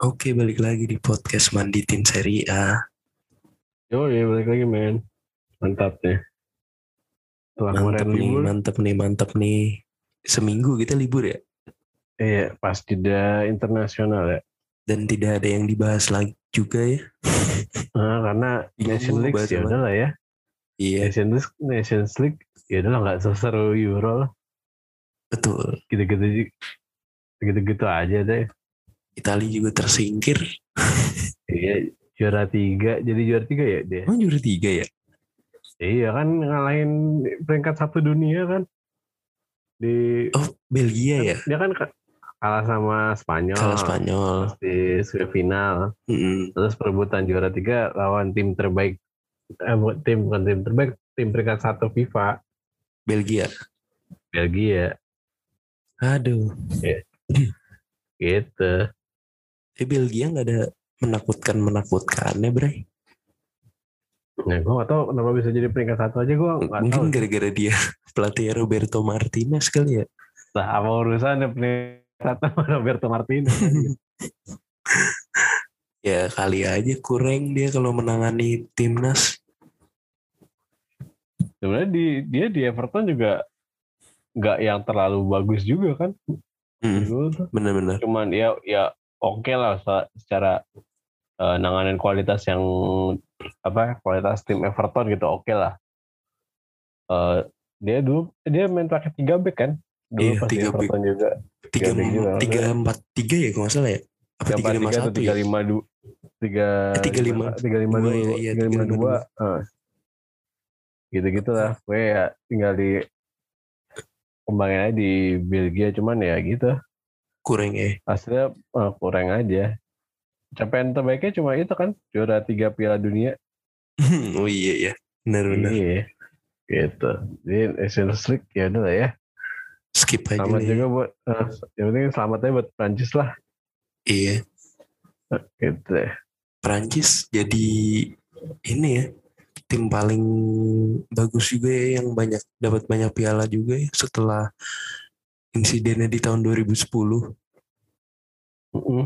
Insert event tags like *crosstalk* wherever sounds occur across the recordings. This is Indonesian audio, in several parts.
Oke, balik lagi di podcast Manditin Seri A. Yo, ya balik lagi men. Mantap deh. Setelah Mantap nih, libur, mantap nih, mantap nih. Seminggu kita libur ya, iya pas jeda internasional ya. dan tidak ada yang dibahas lagi juga ya. Nah, karena Nation League ya udah lah ya. Iya, Nations League, Nations League ya udah lah nggak seseru Euro lah. betul. Gitu-gitu gitu-gitu aja deh. Itali juga tersingkir. Iya juara tiga jadi juara tiga ya dia. Oh, juara tiga ya? Iya kan ngalahin peringkat satu dunia kan. Di Oh, Belgia ya? dia kan ka- kalah sama Spanyol. Kalah Spanyol. Di semifinal. Mm-mm. terus perebutan juara tiga lawan tim terbaik eh, tim bukan tim terbaik tim peringkat satu FIFA Belgia. Belgia Aduh. gitu Eh, Belgia nggak ada menakutkan menakutkannya, Bre. nah gue gak tau kenapa bisa jadi peringkat satu aja gue gak Mungkin gara-gara dia *laughs* pelatih Roberto Martinez kali ya. lah apa urusannya peringkat satu Roberto Martinez *laughs* Ya kali aja kurang dia kalau menangani timnas. sebenarnya di dia di Everton juga nggak yang terlalu bagus juga kan Mm, tuh. Bener-bener. cuman ya ya oke lah se- secara eh, nanganin kualitas yang apa kualitas tim Everton gitu oke lah. Eh, dia dulu dia main pakai tiga back kan? Dulu Iya, pas tiga back. Everton juga. Tiga Tiga tiga empat tiga ya kalau nggak salah ya? Apa tiga tiga lima atau satu tiga ya lima dua tiga Eh, tiga lima. tiga lima dua ya, tiga lima tiga dua. gitu gitu lah gue ya tinggal di kembangin aja di Belgia cuman ya gitu kurang ya hasilnya eh, kurang aja capaian terbaiknya cuma itu kan juara tiga Piala Dunia oh iya ya benar benar Iya. Gitu. Jadi Nations League ya udah lah ya. skip aja Selamat lah ya. juga buat eh, yang penting selamat aja buat Prancis lah. iya Gitu ya. Prancis jadi ini ya tim paling bagus juga ya yang banyak dapat banyak piala juga ya setelah insidennya di tahun 2010 Mm-mm.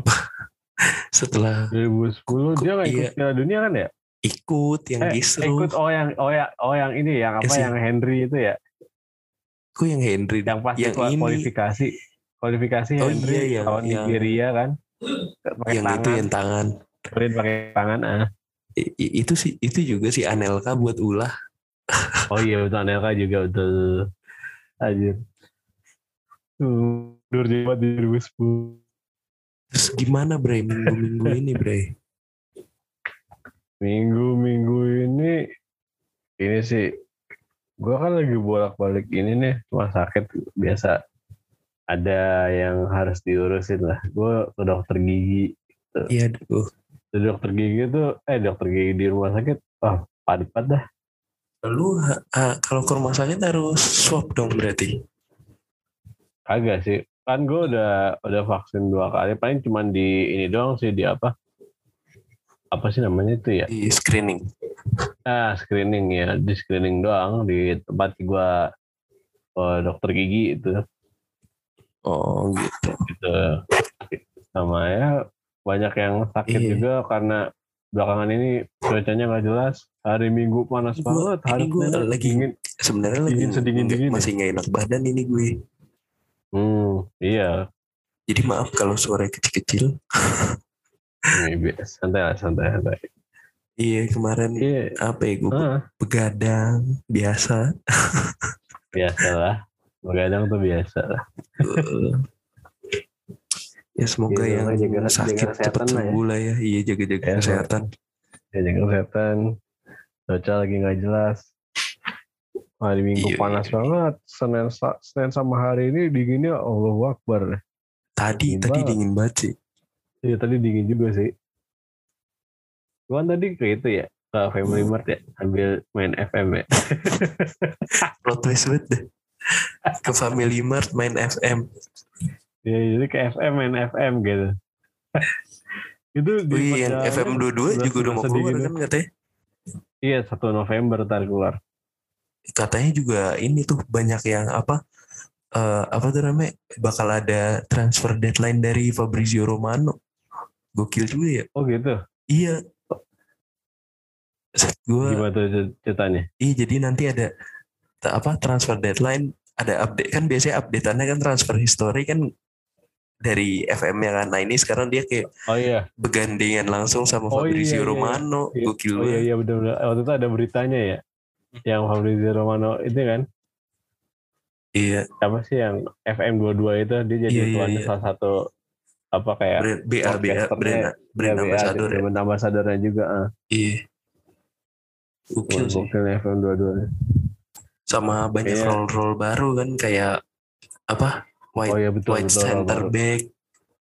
*laughs* setelah 2010 dia nggak ikut Iya. Piala Dunia kan ya? ikut yang Eh, kisruh ikut oh yang oh yang oh yang ini yang apa sih. yang Henry itu ya? kok yang Henry Yang pas yang kual- ini kualifikasi kualifikasi Oh Henry iya, yang- lawan yang- Nigeria kan? Pakai yang itu tangan, yang tangan sprint pakai tangan ah. I- i- itu sih itu juga sih Anelka buat ulah Oh iya betul Anelka juga betul. Anjir. Uh, Dur banget di 2010. terus gimana bre minggu-minggu ini bre Minggu-minggu ini ini sih gua kan lagi bolak-balik ini nih rumah sakit biasa ada yang harus diurusin lah. Gue ke dokter gigi. iya aduh Ke dokter gigi tuh eh dokter gigi di rumah sakit wah padat dah. lu ah, kalau ke rumah sakit harus swab dong berarti Kagak sih. Kan gue udah udah vaksin dua kali paling cuman di ini doang sih di apa? Apa sih namanya itu ya? di screening Ah, screening ya, di screening doang di tempat gua eh, dokter gigi itu oh gitu gitu. Sama ya banyak yang sakit Iya. juga karena belakangan ini cuacanya nggak jelas. Hari Minggu panas Gua- banget, hari Senin lagi- dingin. sebenarnya lagi Dingin sedingin-dingin ya? masih nggak enak badan ini gue Hmm, iya. jadi maaf kalau suara kecil-kecil Ini biasa, santai lah, santai, santai. iya kemarin Iya, apa ya gue ah, begadang biasa biasa lah. Begadang tuh biasa lah. ya semoga Iya, yang jaga- sakit cepat ya. sembuh lah ya iya jaga-jaga Ya, kesehatan Ya, jaga kesehatan. Cuaca lagi nggak jelas. Hari Minggu Iya, panas iya. banget. Senin, Senin sama hari ini dinginnya Allah Akbar. tadi Dingin tadi banget. dingin banget sih Iya tadi dingin juga sih. Gua kan tadi ke itu ya ke Family Hmm. Mart ya ambil main FM ya. *laughs* plot twist banget deh ke Family Mart main FM Iya jadi ke FM main FM gitu. *laughs* itu di Wih, yang FM 22 juga udah mau keluar kan katanya Iya 1 November ntar keluar. Katanya juga ini tuh banyak yang apa eh, apa tuh namanya bakal ada transfer deadline dari Fabrizio Romano gokil juga ya Oh gitu. iya gue Gimana tuh ceritanya? iya jadi nanti ada apa transfer deadline ada update kan biasanya updateannya kan transfer history kan dari FM ya kan nah ini sekarang dia kayak Oh iya. begandengan langsung sama Oh, Fabrizio iya, iya. Romano Iya. gokil Oh iya iya benar-benar. Waktu itu ada beritanya ya. *laughs* Yang Fabrizio Romano itu kan iya apa sih yang FM 22 itu dia jadi Iya, iya, tuannya iya. salah satu apa kayak BA BA podcasternya, brand brand ya, ambassador ya brand ambassadornya juga ah. iya gokil sih Gokil FM 22 sama banyak Iya. role role baru kan kayak apa white Oh iya betul white betul. center baru. back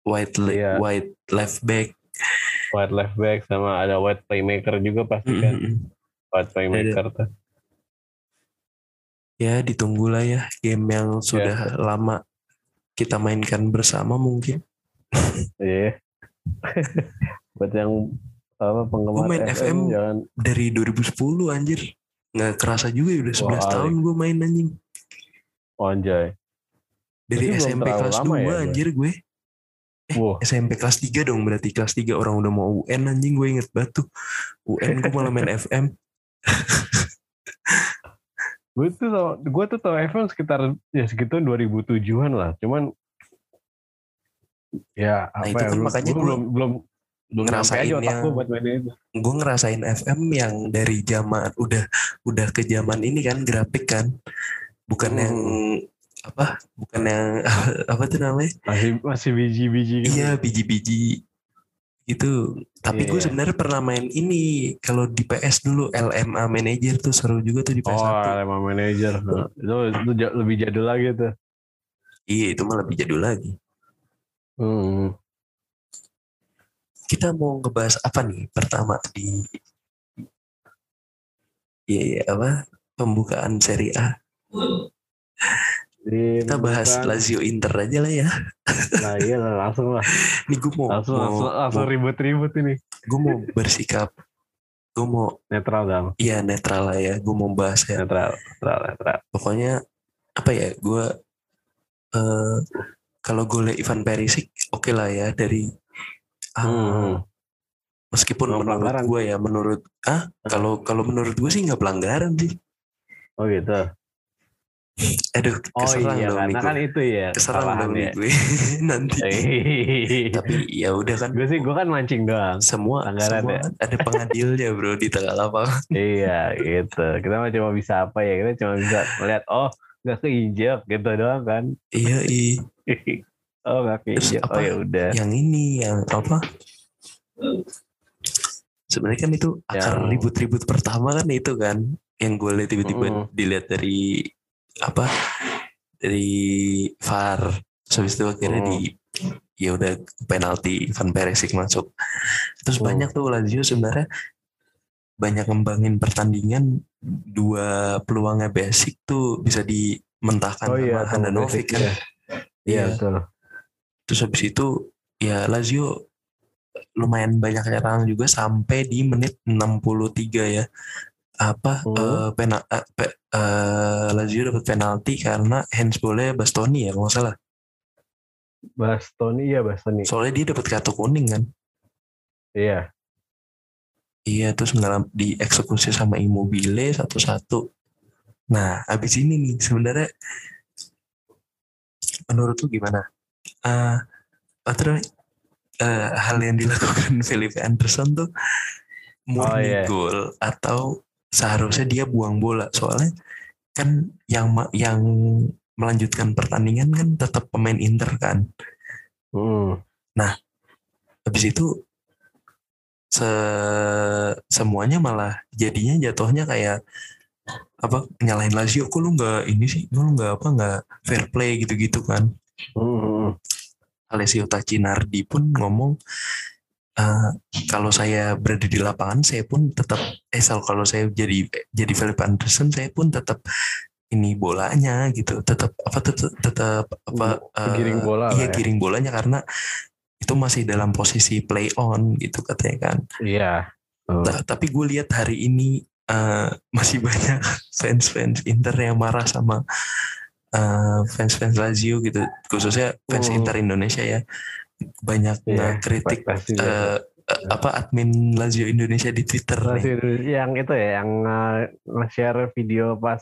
white le- Iya. white left back White left back sama ada white playmaker juga pasti kan. Mm-mm. White playmaker tuh. Ya ditunggulah ya game Iya. yang sudah lama kita mainkan bersama mungkin. Iya. *laughs* Buat yang apa penggemar main FM, FM. jangan. dari 2010 anjir. Nggak kerasa juga ya udah 11 Wah, tahun gue main anjing. Oh, anjay. dari belum SMP kelas 2 lama ya, anjir gue. Wah, SMP kelas 3 dong berarti kelas 3 orang udah mau UN anjing gue inget tuh. UN gue malah main FM *laughs* gue tuh tau, gue tuh tau FM sekitar ya segitu 2007-an lah. Cuman ya apa itu ya, kan belum- makanya gue belum belum belum ngerasain aja yang- buat itu. gue ngerasain FM yang dari zaman udah udah ke zaman ini kan grafik kan bukan Hmm. yang apa bukan yang *laughs* apa tuh namanya Masih masih biji-biji gitu. iya biji-biji gitu tapi gue Iya. sebenarnya pernah main ini kalau di PS dulu LMA Manager tuh seru juga tuh di Oh, PS1 Lema Manager. Nah, itu, itu lebih jadul lagi tuh. iya itu malah lebih jadul lagi Hmm. kita mau ngebahas apa nih pertama di iya iya apa pembukaan Serie A Kita bahas bukan- Lazio Inter aja lah ya Nah iya lah, langsung lah. *laughs* nih gue mau Langsung, mau, langsung, langsung ribut-ribut ini. gue mau bersikap gue mau Netral dong. iya netral lah ya gue mau bahas ya Netral, netral, netral. pokoknya apa ya gue eh kalau golnya Ivan Perisic oke lah ya dari Hmm. meskipun Nggak menurut pelanggaran. gue ya menurut ah kalau kalau menurut gue sih nggak pelanggaran sih Oh gitu. *laughs* aduh Oh keserang iya, dong karena gue kan itu ya. keserang dong ya. gue *laughs* nanti tapi ya udah kan gue sih gue kan mancing doang. semua pelanggaran semua ya. kan ada pengadilnya bro di tengah lapangan *laughs* iya gitu. Kita mah cuma bisa apa ya? Kita cuma bisa melihat oh nggak keinjek gitu doang kan. iya iya oh nggak keinjek. apa? Oh ya udah. yang ini yang apa sebenarnya kan itu akar Yang- ribut-ribut pertama kan itu kan yang gue lihat tiba-tiba Mm-mm. dilihat dari apa dari VAR habis itu akhirnya Mm. di ya udah penalti Van Persie masuk terus Mm. banyak tuh Lazio sebenarnya banyak ngembangin pertandingan dua peluangnya basic tuh bisa dimentahkan Oh iya, sama Handanovic kan Iya, Iya. betul. Terus habis itu ya Lazio lumayan banyak nyerang juga sampai di menit 63 ya. Apa Hmm. eh, pena, eh, pe- eh, Lazio dapat penalti karena handsballnya Bastoni ya kalau nggak salah. Bastoni iya Bastoni. Soalnya dia dapat kartu kuning kan. Iya. Iya terus mengalam dieksekusi sama Immobile satu-satu. Nah habis ini nih sebenarnya menurut lu gimana? Tuh namanya? Eh, hal yang dilakukan *laughs* Felipe Anderson tuh murni iya. gol atau seharusnya dia buang bola soalnya kan yang yang melanjutkan pertandingan kan tetap pemain Inter kan. Hmm. Habis itu se semuanya malah jadinya jatuhnya kayak apa nyalahin Lazio kok lu nggak ini sih lu nggak apa nggak fair play gitu-gitu kan Hmm. Alessio Tacinardi pun ngomong "Eh, kalau saya berada di lapangan saya pun tetap eh kalau saya jadi jadi Philip Anderson saya pun tetap ini bolanya gitu tetap apa tetap tetap apa eh, Giring bola iya ya. giring bolanya karena itu masih dalam posisi play on gitu katanya kan Iya. Oh. Nah, tapi gue lihat hari ini eh, masih banyak *laughs* fans-fans Inter yang marah sama eh, fans-fans Lazio gitu, khususnya fans Hmm. Inter Indonesia ya. Banyak Iya, kritik pasti eh, eh, apa admin Lazio Indonesia di Twitter nih. Masih yang itu ya yang uh, nge-share video pas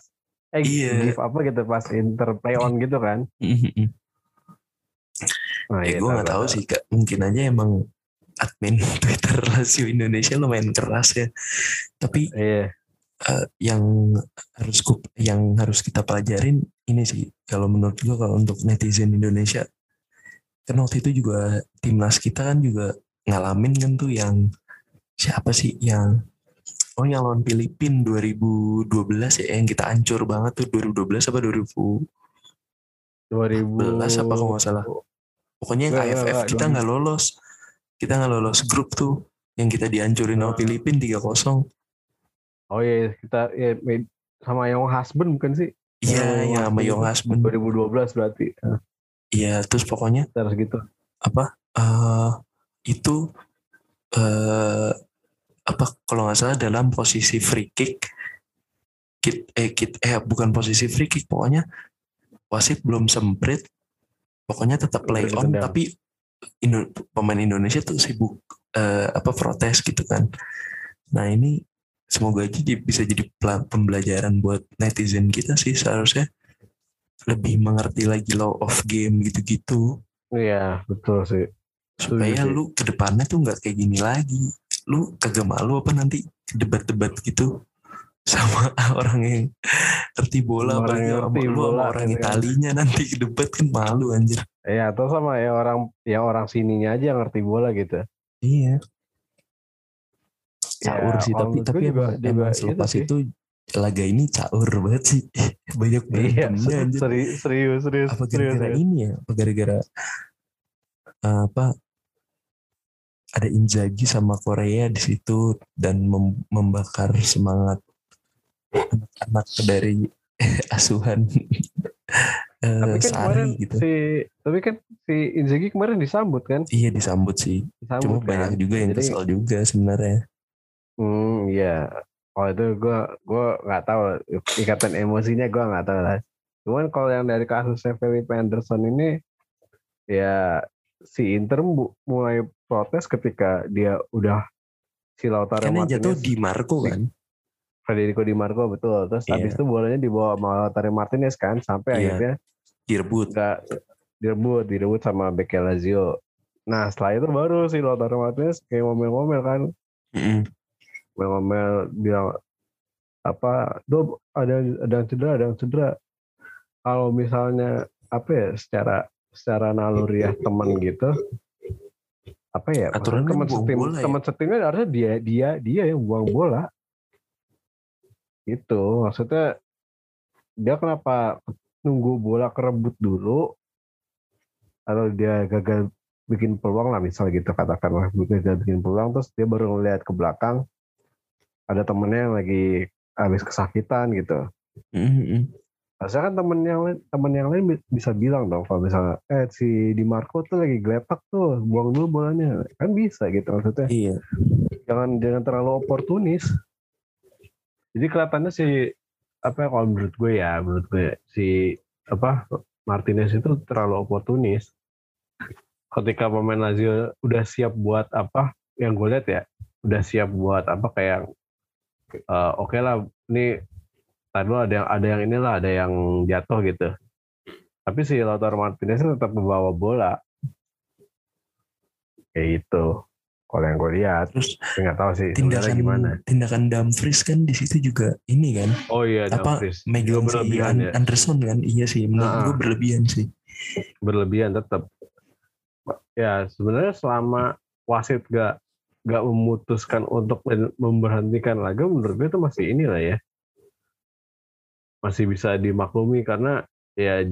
eh Iya. give apa gitu pas Inter play on gitu kan. Mhm. Nah, Ya iya, gue nggak tahu sih kak, mungkin aja emang admin *laughs* Twitter Lazio Indonesia lumayan keras ya. Tapi Iya. eh, yang harus yang harus kita pelajarin ini sih kalau menurut gue kalau untuk netizen Indonesia kan waktu itu juga timnas kita kan juga ngalamin kan tuh yang siapa sih yang oh yang lawan Filipin 2012 ya yang kita hancur banget tuh 2012 apa 2000 2000 apa kalau nggak salah. pokoknya yang AFF nggak, kita nggak lolos kita nggak lolos grup tuh yang kita dihancurin sama. Filipin 3-0 Oh iya kita ya, sama yang husband bukan sih? iya Yang yang sama itu Husband 2012 berarti. Iya terus pokoknya Terus gitu. apa eh itu eh apa kalau nggak salah dalam posisi free kick kit eh kit eh bukan posisi free kick pokoknya wasit belum semprit pokoknya tetap play on ditendang. tapi Indo- pemain Indonesia tuh sibuk eh, apa protes gitu kan nah ini semoga aja bisa jadi pembelajaran buat netizen kita sih seharusnya lebih mengerti lagi law of game gitu-gitu Iya betul sih. supaya lu ke depannya tuh nggak kayak gini lagi lu kagak malu apa nanti debat-debat gitu sama *laughs* orang yang ngerti bola Orang apalagi yang ngerti lu bola, orang kan. Italinya nanti ke debat kan malu anjir Iya atau sama ya orang ya orang sininya aja yang ngerti bola gitu. iya Ya, sih tapi tapi juga- emang, juga emang itu selepas sih. itu, laga ini caur banget sih *laughs* banyak Iya berantemnya anjir serius serius serius. apa gara-gara ini ya apa gara-gara eh, apa ada Inzaghi sama Korea di situ dan mem- membakar semangat anak-anak dari *laughs* asuhan *laughs* eh, Tapi kan kemarin Sari gitu si tapi kan si Inzaghi kemarin disambut kan? iya disambut sih Disambut cuma kan? banyak juga yang Jadi- kesel juga sebenarnya Hmm, iya. Oh itu gue gue nggak tahu ikatan emosinya gue nggak tahu lah. Cuman kalau yang dari kasusnya Felipe Anderson ini ya si Inter bu- mulai protes ketika dia udah si Lautaro karena Martinez jatuh di Marco kan Federico Di Marco betul. Terus Iya. habis itu bolanya dibawa sama Lautaro Martinez kan sampai Iya. akhirnya direbut nggak direbut direbut sama Beke Lazio. Nah setelah itu baru si Lautaro Martinez kayak ngomel-ngomel kan Mm-mm. Ngomel bilang apa do ada ada yang cedera ada yang cedera. Kalau misalnya apa ya secara secara naluriah teman gitu apa ya Aturannya teman setim ya? teman setimnya harusnya dia dia dia yang buang bola. Itu maksudnya dia kenapa nunggu bola kerebut dulu atau dia gagal bikin peluang lah misal gitu katakanlah gagal bikin peluang terus dia baru ngeliat ke belakang ada temennya yang lagi habis kesakitan gitu. Harusnya kan temen yang lain temen yang lain bi- bisa bilang dong kalau misalnya eh si Di Marco tuh lagi geletak tuh buang dulu bolanya. Kan bisa gitu maksudnya. Iya. Jangan jangan terlalu oportunis. Jadi kelihatannya si apa ya, kalau menurut gue ya menurut gue si apa Martinez itu terlalu oportunis. Ketika pemain Lazio udah siap buat apa yang gue lihat ya udah siap buat apa kayak eh, oke lah ini tadi ada yang ada yang inilah ada yang jatuh gitu. Tapi si Lautaro Martinez tetap membawa bola. Kayak gitu kalau yang gue lihat. Terus nggak tahu sih tindakan gimana. tindakan Dumfries kan di situ juga ini kan? Oh iya apa Dumfries. megang si berlebihan An- ya. Anderson kan? Iya sih menurut Ah. gue berlebihan sih. Berlebihan tetap ya sebenarnya selama wasit gak gak memutuskan untuk memberhentikan laga menurut gue itu masih inilah ya. Masih bisa dimaklumi karena ya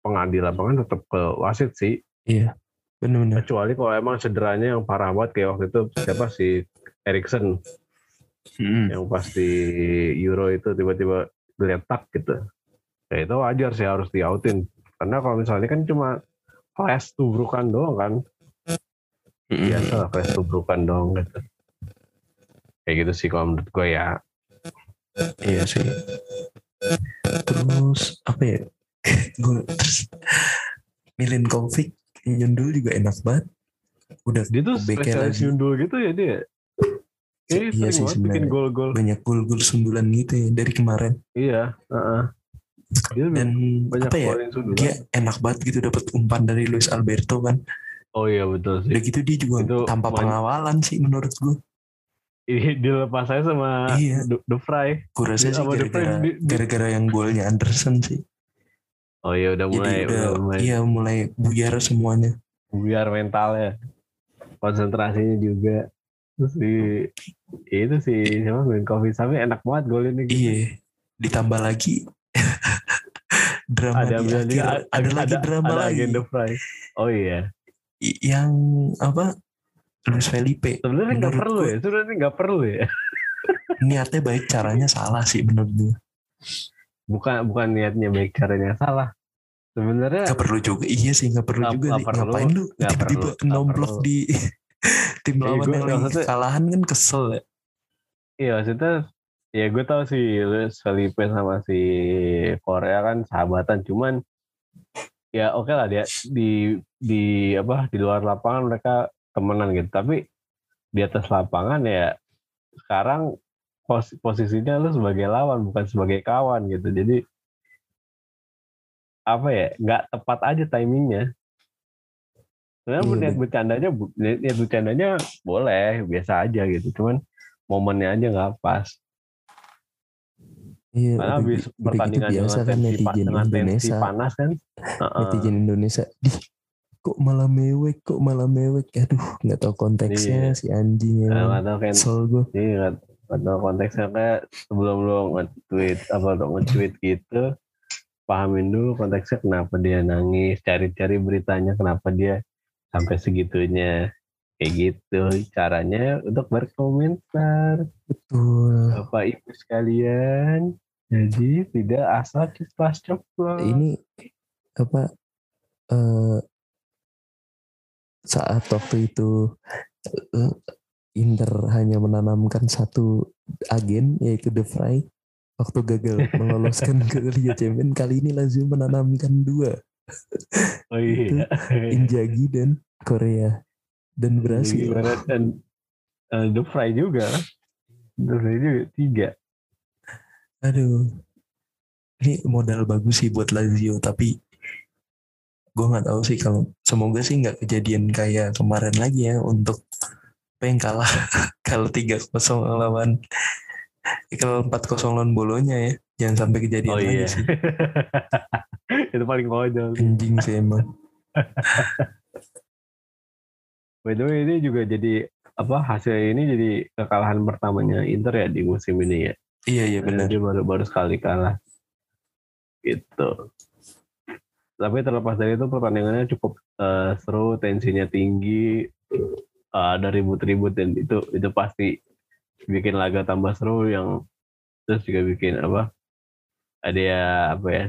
pengadil lapangan tetap ke wasit sih. Iya benar-benar kecuali kalau emang cederanya yang parah banget kayak waktu itu siapa si Erikson. Mm. yang pas di Euro itu tiba-tiba geletak gitu. Ya itu wajar sih harus diautin. Karena kalau misalnya kan cuma flash tubrukan doang kan Biasa lah flash tubrukan doang gitu kayak gitu sih kalau menurut gue ya iya sih terus apa ya *laughs* gue terus Milinkovic nyundul juga enak banget udah Dia tuh spesialis lagi. nyundul gitu ya dia. Iya sering sih bikin sebenarnya. gol-gol. banyak gol-gol sundulan gitu ya dari kemarin Iya, heeh. Dia dan banyak apa ya sundulan. dia enak banget gitu dapat umpan dari Luis Alberto kan Oh iya betul sih. udah gitu dia juga Itu tanpa pengawalan sih menurut gue Ini dilepas saya sama Iya. The, Fry. gue rasa sih Sama gara-gara gara-gara yang golnya Anderson sih Oh iya udah mulai jadi udah, udah mulai iya mulai buyar semuanya biar mentalnya. Konsentrasinya juga. Terus di itu sih siapa main coffee Sami enak banget golin ini. iya ditambah lagi *laughs* drama Ada di akhir juga ada, ada, lagi drama ada lagi agenda Fry. Oh iya. Yang apa Luis Felipe Sebenarnya nggak Menurut perlu ya. Sebenarnya nggak perlu ya. *laughs* niatnya baik caranya salah sih menurut gue Bukan bukan niatnya baik caranya salah. Sebenarnya Gak perlu juga iya sih gak perlu Nggak- juga nggak sih perlu. ngapain lu Nggak tiba-tiba nggak perlu. di *laughs* tim Iya, lawan yang lagi kekalahan kan kesel ya Iya maksudnya ya gue tahu sih Luis Felipe sama si Korea kan sahabatan cuman ya oke lah dia di di apa di luar lapangan mereka temenan gitu. Tapi di atas lapangan ya sekarang pos- posisinya lu sebagai lawan bukan sebagai kawan gitu. Jadi apa ya nggak tepat aja timingnya. Sebenarnya Iya, niat bercandanya bu- niat niat bercandanya boleh biasa aja gitu. Cuman momennya aja nggak pas iya karena habis pertandingan biasa dengan kan netizen dengan Indonesia. panas kan? Netizen Indonesia Dih, kok malah mewek kok malah mewek? Aduh nggak tahu konteksnya Iya. si anjing Nah, emang. nggak tahu kan. Kesel gue nggak nggak tahu konteksnya. Kayak sebelum lo nge-tweet apa lo nge-tweet gitu pahamin dulu konteksnya kenapa dia nangis cari-cari beritanya kenapa dia sampai segitunya. Kayak gitu caranya untuk berkomentar. Betul. Bapak ibu sekalian jadi tidak asal ceplas ceplos ini apa eh saat waktu itu eh, Inter hanya menanamkan satu agen yaitu The Fry waktu gagal *laughs* meloloskan ke Liga Champions kali ini Lazio menanamkan dua. Oh iya. Inzaghi dan Korea dan Gimana? dan uh, The Fry juga The Fry juga tiga aduh. Ini modal bagus sih buat Lazio tapi gue nggak tahu sih kalau semoga sih nggak kejadian kayak kemarin lagi ya untuk apa yang kalah *laughs* kalau tiga kosong lawan eh, kalau empat kosong lawan bolonya ya. Jangan sampai kejadian oh lagi iya. sih. *laughs* Itu paling konyol anjing sih emang. *laughs* By the way ini juga jadi apa hasil ini jadi kekalahan pertamanya Inter ya di musim ini ya iya iya benar. dia baru baru sekali kalah. Gitu. Tapi terlepas dari itu pertandingannya cukup eh, seru tensinya tinggi. Eh, ada ribut-ribut dan itu itu pasti bikin laga tambah seru yang terus juga bikin apa ada ya apa ya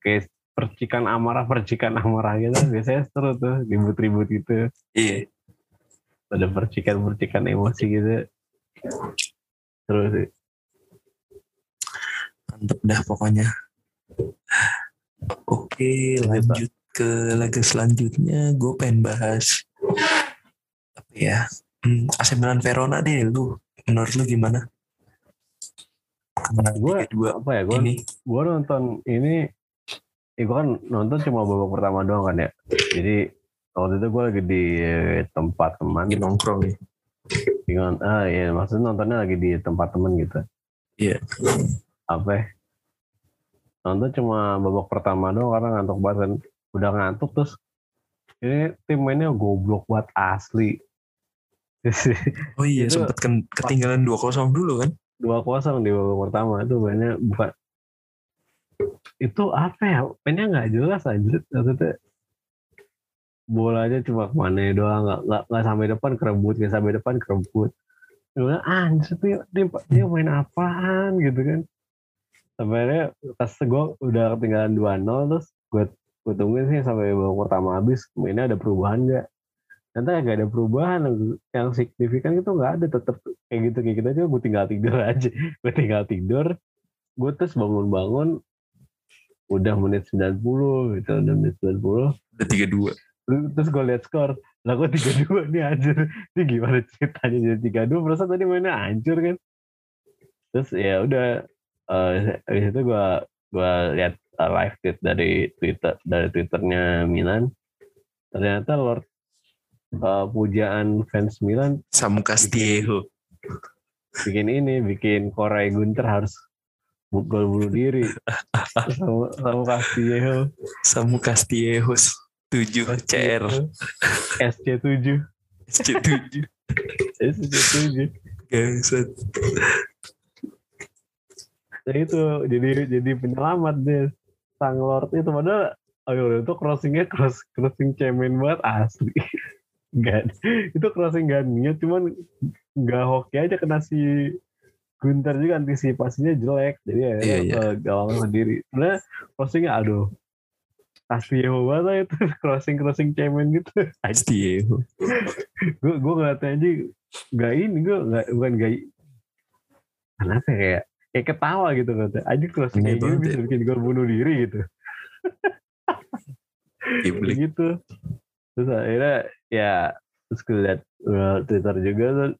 kayak percikan amarah percikan amarah gitu. Biasanya seru tuh ribut-ribut gitu. Iya. Ada percikan-percikan emosi gitu. Seru sih mantep dah pokoknya. Oke lanjut ke laga selanjutnya. Gue pengen bahas apa ya? Hmm, AC Milan Verona deh lu. Menurut lu gimana? Kemenangan Gua- tiga dua apa ya gue ini. gue nonton ini ya gue kan nonton cuma babak pertama doang kan ya. Jadi waktu itu gue lagi di tempat teman. Lagi nongkrong ya? Dengan ah ya maksudnya nontonnya lagi di tempat teman gitu. Iya. Apa ya? nonton cuma babak pertama doang karena ngantuk banget kan. Udah ngantuk terus ini tim mainnya goblok banget asli. *laughs* Oh iya Itu sempet ketinggalan 2-0 dulu kan? dua kosong di babak pertama itu mainnya bukan itu apa ya? Mainnya nggak jelas aja maksudnya bolanya cuma ke mana doang nggak nggak nggak sampai depan kerebut nggak sampai depan kerebut. Gue anjir dia, dia, dia main apaan? gitu kan akhirnya pas gue udah ketinggalan 2-0 terus gue gue tungguin sih sampai babak pertama habis mainnya ada perubahan nggak? Ternyata gak ada perubahan yang signifikan itu nggak ada tetap kayak gitu kayak gitu aja gue tinggal tidur *laughs* aja gue tinggal tidur gue terus bangun-bangun udah menit 90 gitu udah menit 90 udah 3-2 terus gue liat skor lah tiga dua *laughs* nih anjir. Ini gimana ceritanya jadi tiga dua perasaan tadi mainnya hancur kan? Terus ya udah uh, habis itu gue gue lihat uh, live tweet dari twitter dari twitternya Milan. Ternyata Lord uh, pujaan fans Milan Samu Castillejo. Bikin ini bikin Koray Gunter harus gol bunuh diri. *laughs* Samu, Samu Castillejo. Samu Castillejo 7 CR SC7 SC7 SC7 Gangsat ya itu jadi jadi penyelamat deh sang lord itu padahal ayo itu crossingnya cross crossing cemen banget asli. *laughs* Gak, itu crossing gak niat cuman nggak hoki aja kena si Gunter juga antisipasinya jelek. Jadi ya iya. uh, gawang sendiri. Sebenarnya crossingnya aduh Castillo banget itu *laughs* crossing crossing cemen gitu. Castillejo gue gue ngeliatnya aja nggak ini gue nggak bukan nggak kenapa ya kayak kayak ketawa gitu kata aja Aneh kayak gini bisa ya. bikin gue bunuh diri gitu. *laughs* Iblik gitu. Terus akhirnya ya terus gue liat uh, twitter juga tuh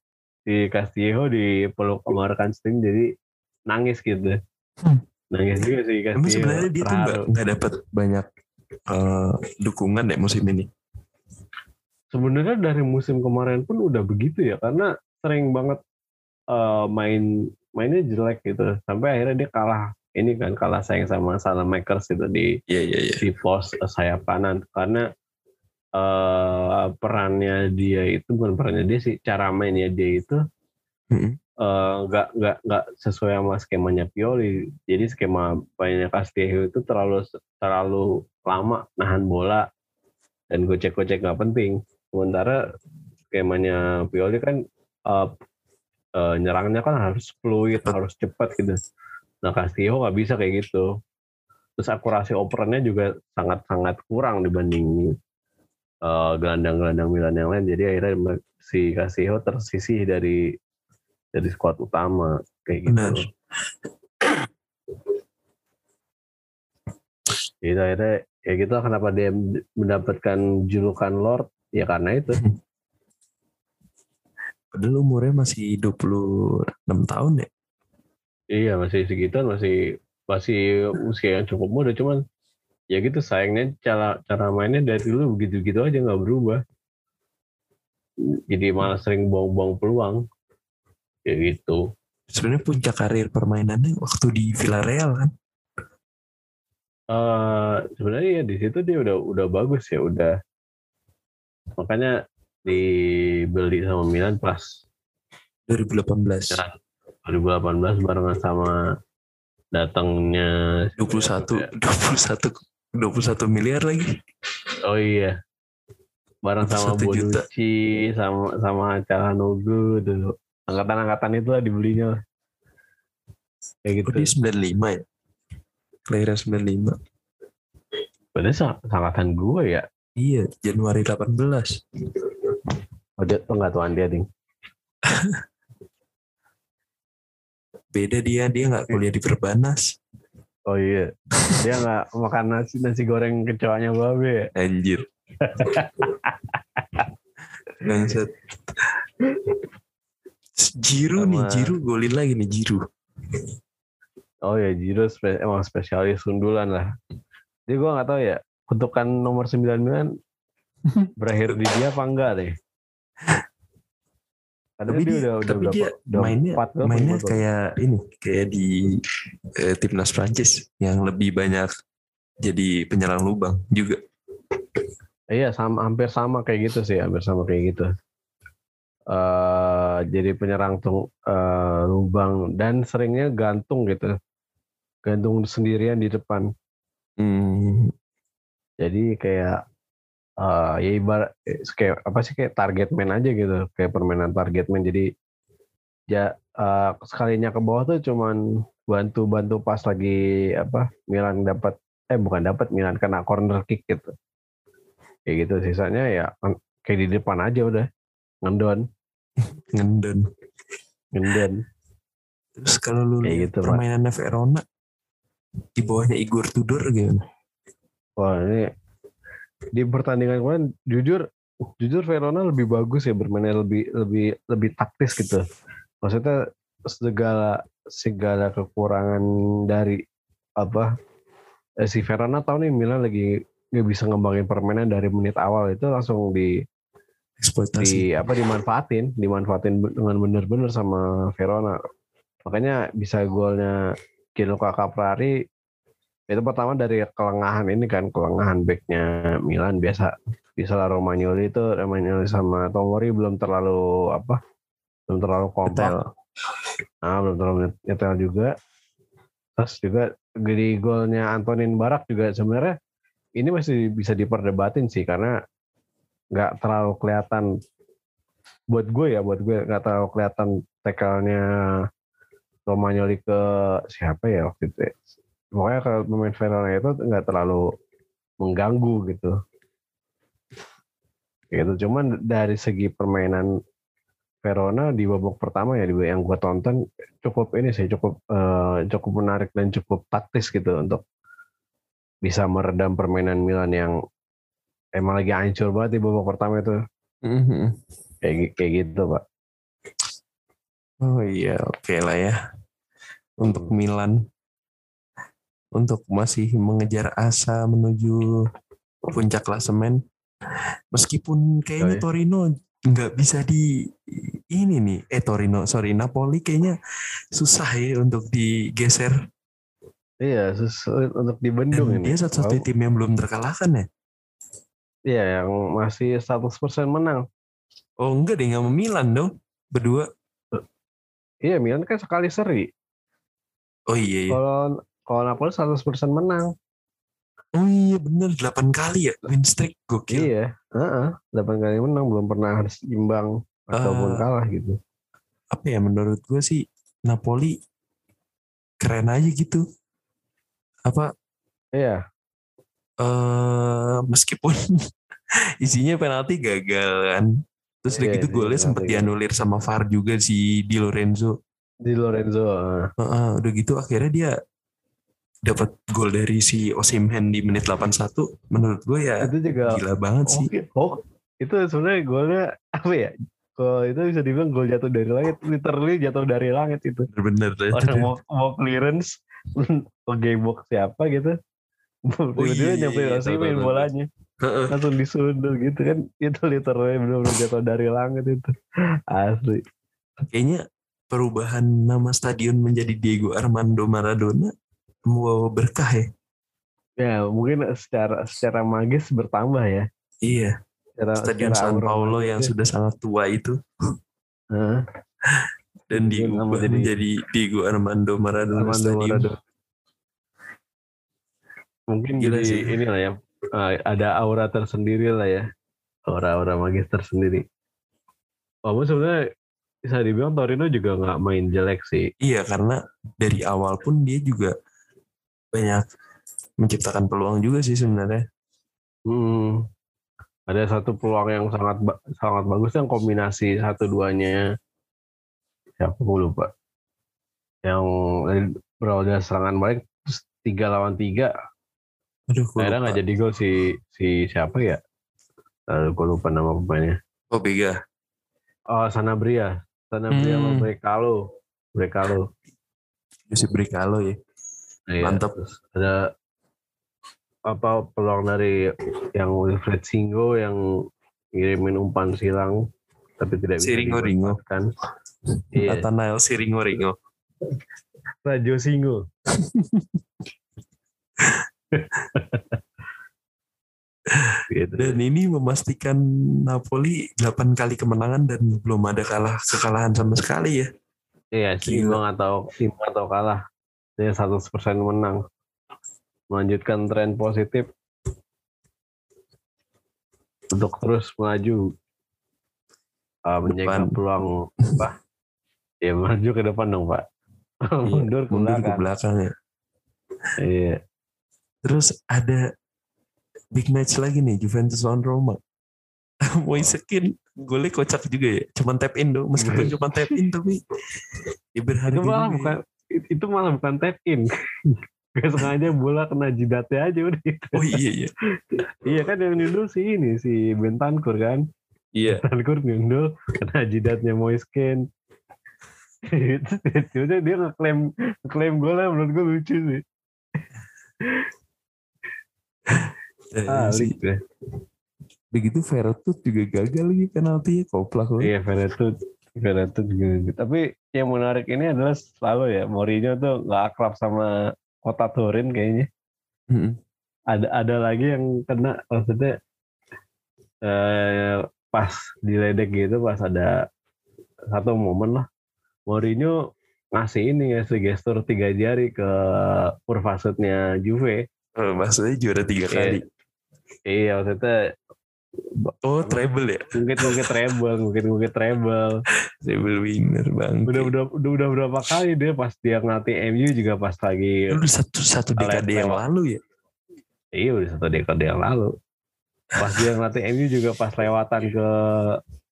si Castillo di peluk sama rekan Sting jadi nangis gitu. Hmm. nangis juga sih Castillo Emang sebenarnya dia tuh nggak terharu. nggak dapat banyak eh, dukungan deh musim ini? Sebenarnya dari musim kemarin pun udah begitu ya karena sering banget eh, main mainnya jelek gitu. Sampai akhirnya dia kalah ini kan kalah sayang sama Makers itu di Iya iya iya. di pos sayap kanan. Karena eh, perannya dia itu bukan perannya dia sih cara mainnya dia itu eh, nggak nggak nggak sesuai sama skemanya Pioli. Jadi skema mainnya Castillo itu terlalu terlalu lama nahan bola dan gocek-gocek nggak penting. Sementara skemanya Pioli kan eh, eh, nyerangnya kan harus fluid harus cepat gitu. Nah Castillo nggak bisa kayak gitu. Terus akurasi operannya juga sangat-sangat kurang dibanding eh, gelandang-gelandang Milan yang lain. Jadi akhirnya si Castillo tersisih dari dari skuad utama kayak gitu. Benar. Jadi akhirnya ya gitu kenapa dia mendapatkan julukan Lord? Ya karena itu *laughs* Padahal umurnya masih 26 tahun ya? Iya masih segituan masih masih usia yang cukup muda cuman ya gitu sayangnya cara cara mainnya dari dulu begitu-gitu aja nggak berubah. Jadi malah sering buang-buang peluang ya gitu. Sebenarnya puncak karir permainannya waktu di Villarreal kan? Eh sebenarnya ya di situ dia udah udah bagus ya udah. Makanya dibeli sama Milan pas 2018 Ya. 2018 barengan sama datangnya 21 21 21 miliar lagi. Oh iya. Bareng sama 21 juta. Bonucci sama sama Calhanoglu dulu angkatan-angkatan itu lah dibelinya lah. kayak gitu. Oh, dia 95 ya? Kelahiran 95 padahal angkatan gue ya. Iya Januari 18 oh dia oh, nggak tuh dia ding beda dia dia nggak kuliah di Perbanas oh iya dia nggak makan nasi nasi goreng kecoanya babe anjir Bangsat. Jiru nih, Sama- Jiru golin lagi nih Jiru. Oh ya Jiro spe- emang spesialis sundulan lah. Jadi gue nggak tahu ya kutukan nomor 99 *laughs* berakhir di dia apa enggak deh. Tapi dia, udah udah tapi berapa? dia udah mainnya empat mainnya kayak ini, kayak di eh, timnas Prancis yang lebih banyak jadi penyerang lubang juga. Iya sama hampir sama kayak gitu sih, hampir sama kayak gitu. eh jadi penyerang tung, eh, lubang dan seringnya gantung gitu, gantung sendirian di depan. Hmm, Jadi kayak eh ya ibarat eh, kayak apa sih kayak target man aja gitu, kayak permainan target man. Jadi ya eh, sekalinya ke bawah tuh cuman bantu-bantu pas lagi apa Milan dapat eh bukan dapat Milan kena corner kick gitu. Kayak gitu sisanya ya kayak di depan aja udah ngendon, *laughs* ngendon. ngendon. Terus kalau lu Kayak gitu, Pak. permainannya Verona di bawahnya Igor Tudor gimana? Wah ini di pertandingan kemarin jujur jujur Verona lebih bagus ya bermainnya lebih lebih lebih taktis gitu. Maksudnya segala segala kekurangan dari apa eh, si Verona tahu nih Milan lagi nggak bisa ngembangin permainan dari menit awal itu langsung di eksploitasi di apa dimanfaatin dimanfaatin dengan bener-bener sama Verona makanya bisa golnya Gianluca Caprari itu pertama dari kelengahan ini kan kelengahan backnya Milan. Biasa bisa lah Romagnoli itu Romagnoli sama Tomori belum terlalu apa belum terlalu kompak nah, belum terlalu nyetel juga. Terus juga di golnya Antonin Barak juga sebenarnya ini masih bisa diperdebatin sih karena nggak terlalu kelihatan buat gue ya buat gue nggak terlalu kelihatan tekelnya Romagnoli ke siapa ya waktu itu ya. Pokoknya kalau pemain Verona itu nggak terlalu mengganggu gitu. Gitu. Cuman dari segi permainan Verona di babak pertama ya yang gue tonton cukup ini sih cukup uh, cukup menarik dan cukup taktis gitu untuk bisa meredam permainan Milan yang emang lagi hancur banget di babak pertama itu. Mhm. kayak kayak gitu pak. Oh iya oke lah ya. Untuk Hmm. Milan untuk masih mengejar asa menuju puncak klasemen. Meskipun kayaknya Yoi. Torino nggak bisa di ini nih. Eh Torino sorry Napoli kayaknya susah ya untuk digeser. Iya sulit untuk dan dibendung ini. dia satu-satunya Oh, tim yang belum terkalahkan ya? Iya yang masih 100% menang. Oh enggak deh nggak sama Milan dong berdua. Iya Milan kan sekali seri. Oh iya, iya. kalau kalau Napoli 100% menang. Oh iya bener. 8 kali ya win streak. Gokil. Iya Heeh, 8 kali menang belum pernah harus imbang ataupun Ah. kalah gitu. Apa ya menurut gue sih Napoli keren aja gitu. Apa? Iya. Eh meskipun *laughs* isinya penalti gagal kan. Terus udah Iya, gitu golnya sempat gagal. dianulir sama VAR juga si Di Lorenzo. Di Lorenzo ah. Heeh, udah gitu akhirnya dia dapat gol dari si Osimhen di menit 81 menurut gue ya itu juga gila banget sih Oke, oh, itu sebenarnya golnya apa ya? Kalau itu bisa dibilang gol jatuh dari langit, literally jatuh dari langit itu. bener-bener deh. Orang mau, mau clearance, *laughs* ke box siapa gitu. Tiba-tiba iya, iya, nyampe iya, Osimhen bolanya. Langsung disundul gitu kan. Itu literally benar-benar jatuh dari langit itu. Asli. kayaknya perubahan nama stadion menjadi Diego Armando Maradona membawa berkah ya Ya mungkin secara secara magis bertambah ya. iya Secara, Stadion secara San Paulo yang magisnya. sudah sangat tua itu Heeh. dan diubah jadi- menjadi Diego Armando Maradona Armando. Maradona. Mungkin Gila jadi sih. ini lah ya. eh, ada aura tersendiri lah ya. Aura-aura magis tersendiri. Walaupun sebenarnya bisa dibilang Torino juga nggak main jelek sih. Iya karena dari awal pun dia juga banyak menciptakan peluang juga sih sebenarnya. Hmm. Ada satu peluang yang sangat sangat bagus yang kombinasi satu duanya siapa gue lupa. Yang berawal dari serangan balik terus tiga lawan tiga Aduh, akhirnya nggak jadi gol si si siapa ya? Lalu gue lupa nama pemainnya. Oh Bega. Oh, Sanabria. Sanabria sama Hmm. Brekalo. Brekalo. Yusuf Brikalo ya. Iya, Mantap. ada apa peluang dari yang Wilfred Singo yang ngirimin umpan silang tapi tidak bisa Siringo-ringo. dimanfaatkan. Iya, Nathanael Siringo Ringo. *laughs* Rajo Singo. *laughs* gitu. Dan ini memastikan Napoli 8 kali kemenangan dan belum ada kalah kekalahan sama sekali ya. Iya, seimbang atau imbang atau kalah. Dia 100% menang. Melanjutkan tren positif untuk terus melaju. Uh, menjaga peluang apa? Ya maju ke depan dong, Pak. *laughs* mundur ke Mundur ke belakang. belakang ya. Iya. Terus ada big match lagi nih Juventus lawan Roma. *laughs* Moisekin golnya kocak juga ya. Cuman tap in dong. Meskipun Iya. cuma tap in tapi *laughs* ya berharga Itu malah juga ya. bukan itu malah bukan tap in. *laughs* Gak sengaja bola kena jidatnya aja udah gitu. Oh iya iya. *laughs* iya kan yang nyundul si ini si Bentancur kan. Iya. Bentancur nyundul kena jidatnya Moiskin. Udah *laughs* dia ngeklaim ngeklaim gue lah menurut gue lucu sih. Eh, Ah, sih. deh. Begitu Vertut juga gagal lagi penaltinya koplak loh. Iya Veretut Veretut juga gitu. Tapi yang menarik ini adalah selalu ya Mourinho tuh nggak akrab sama Kota Turin kayaknya. Mm-mm. Ada ada lagi yang kena maksudnya eh, pas diledek gitu pas ada satu momen lah Mourinho ngasih ini ngasih gestur tiga jari ke Purvasutnya Juve. Oh, maksudnya juara tiga Iya. kali. Iya maksudnya Oh treble ya. mungkin mungkin treble mungkin mungkin treble. Treble winner bang. Udah udah udah, udah berapa kali dia pas dia ngelatih MU juga pas lagi Udah satu satu dekade yang lalu ya. Iya udah satu dekade yang lalu. Pas dia ngelatih MU juga pas lewatan ke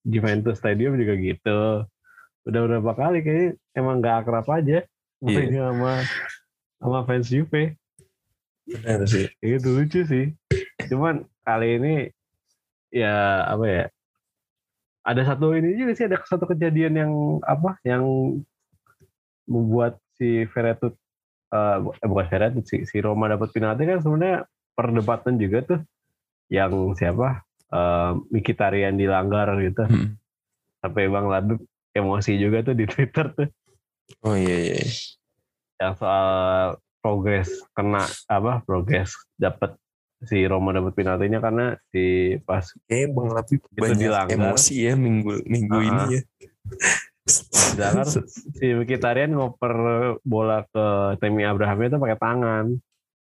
Juventus Stadium juga gitu. Udah berapa kali kayaknya emang gak akrab aja. Mourinho sama sama fans Juve. Benar sih. Itu lucu sih. Cuman kali ini ya apa ya? Ada satu ini juga sih ada satu kejadian yang apa? Yang membuat si Veretut eh eh, bukan Veretut si, si Roma dapat penalti kan sebenarnya perdebatan juga tuh yang siapa eh Mkhitaryan dilanggar gitu Hmm. sampai Bang Labib emosi juga tuh di Twitter tuh Oh iya iya. yang soal progres kena apa progres dapat si Roma dapat penaltinya karena si pas Bang Lapi banyak dilanggar. emosi ya minggu minggu Ah. ini ya. dilanggar si Mkhitaryan ngoper bola ke Temi Abraham itu pakai tangan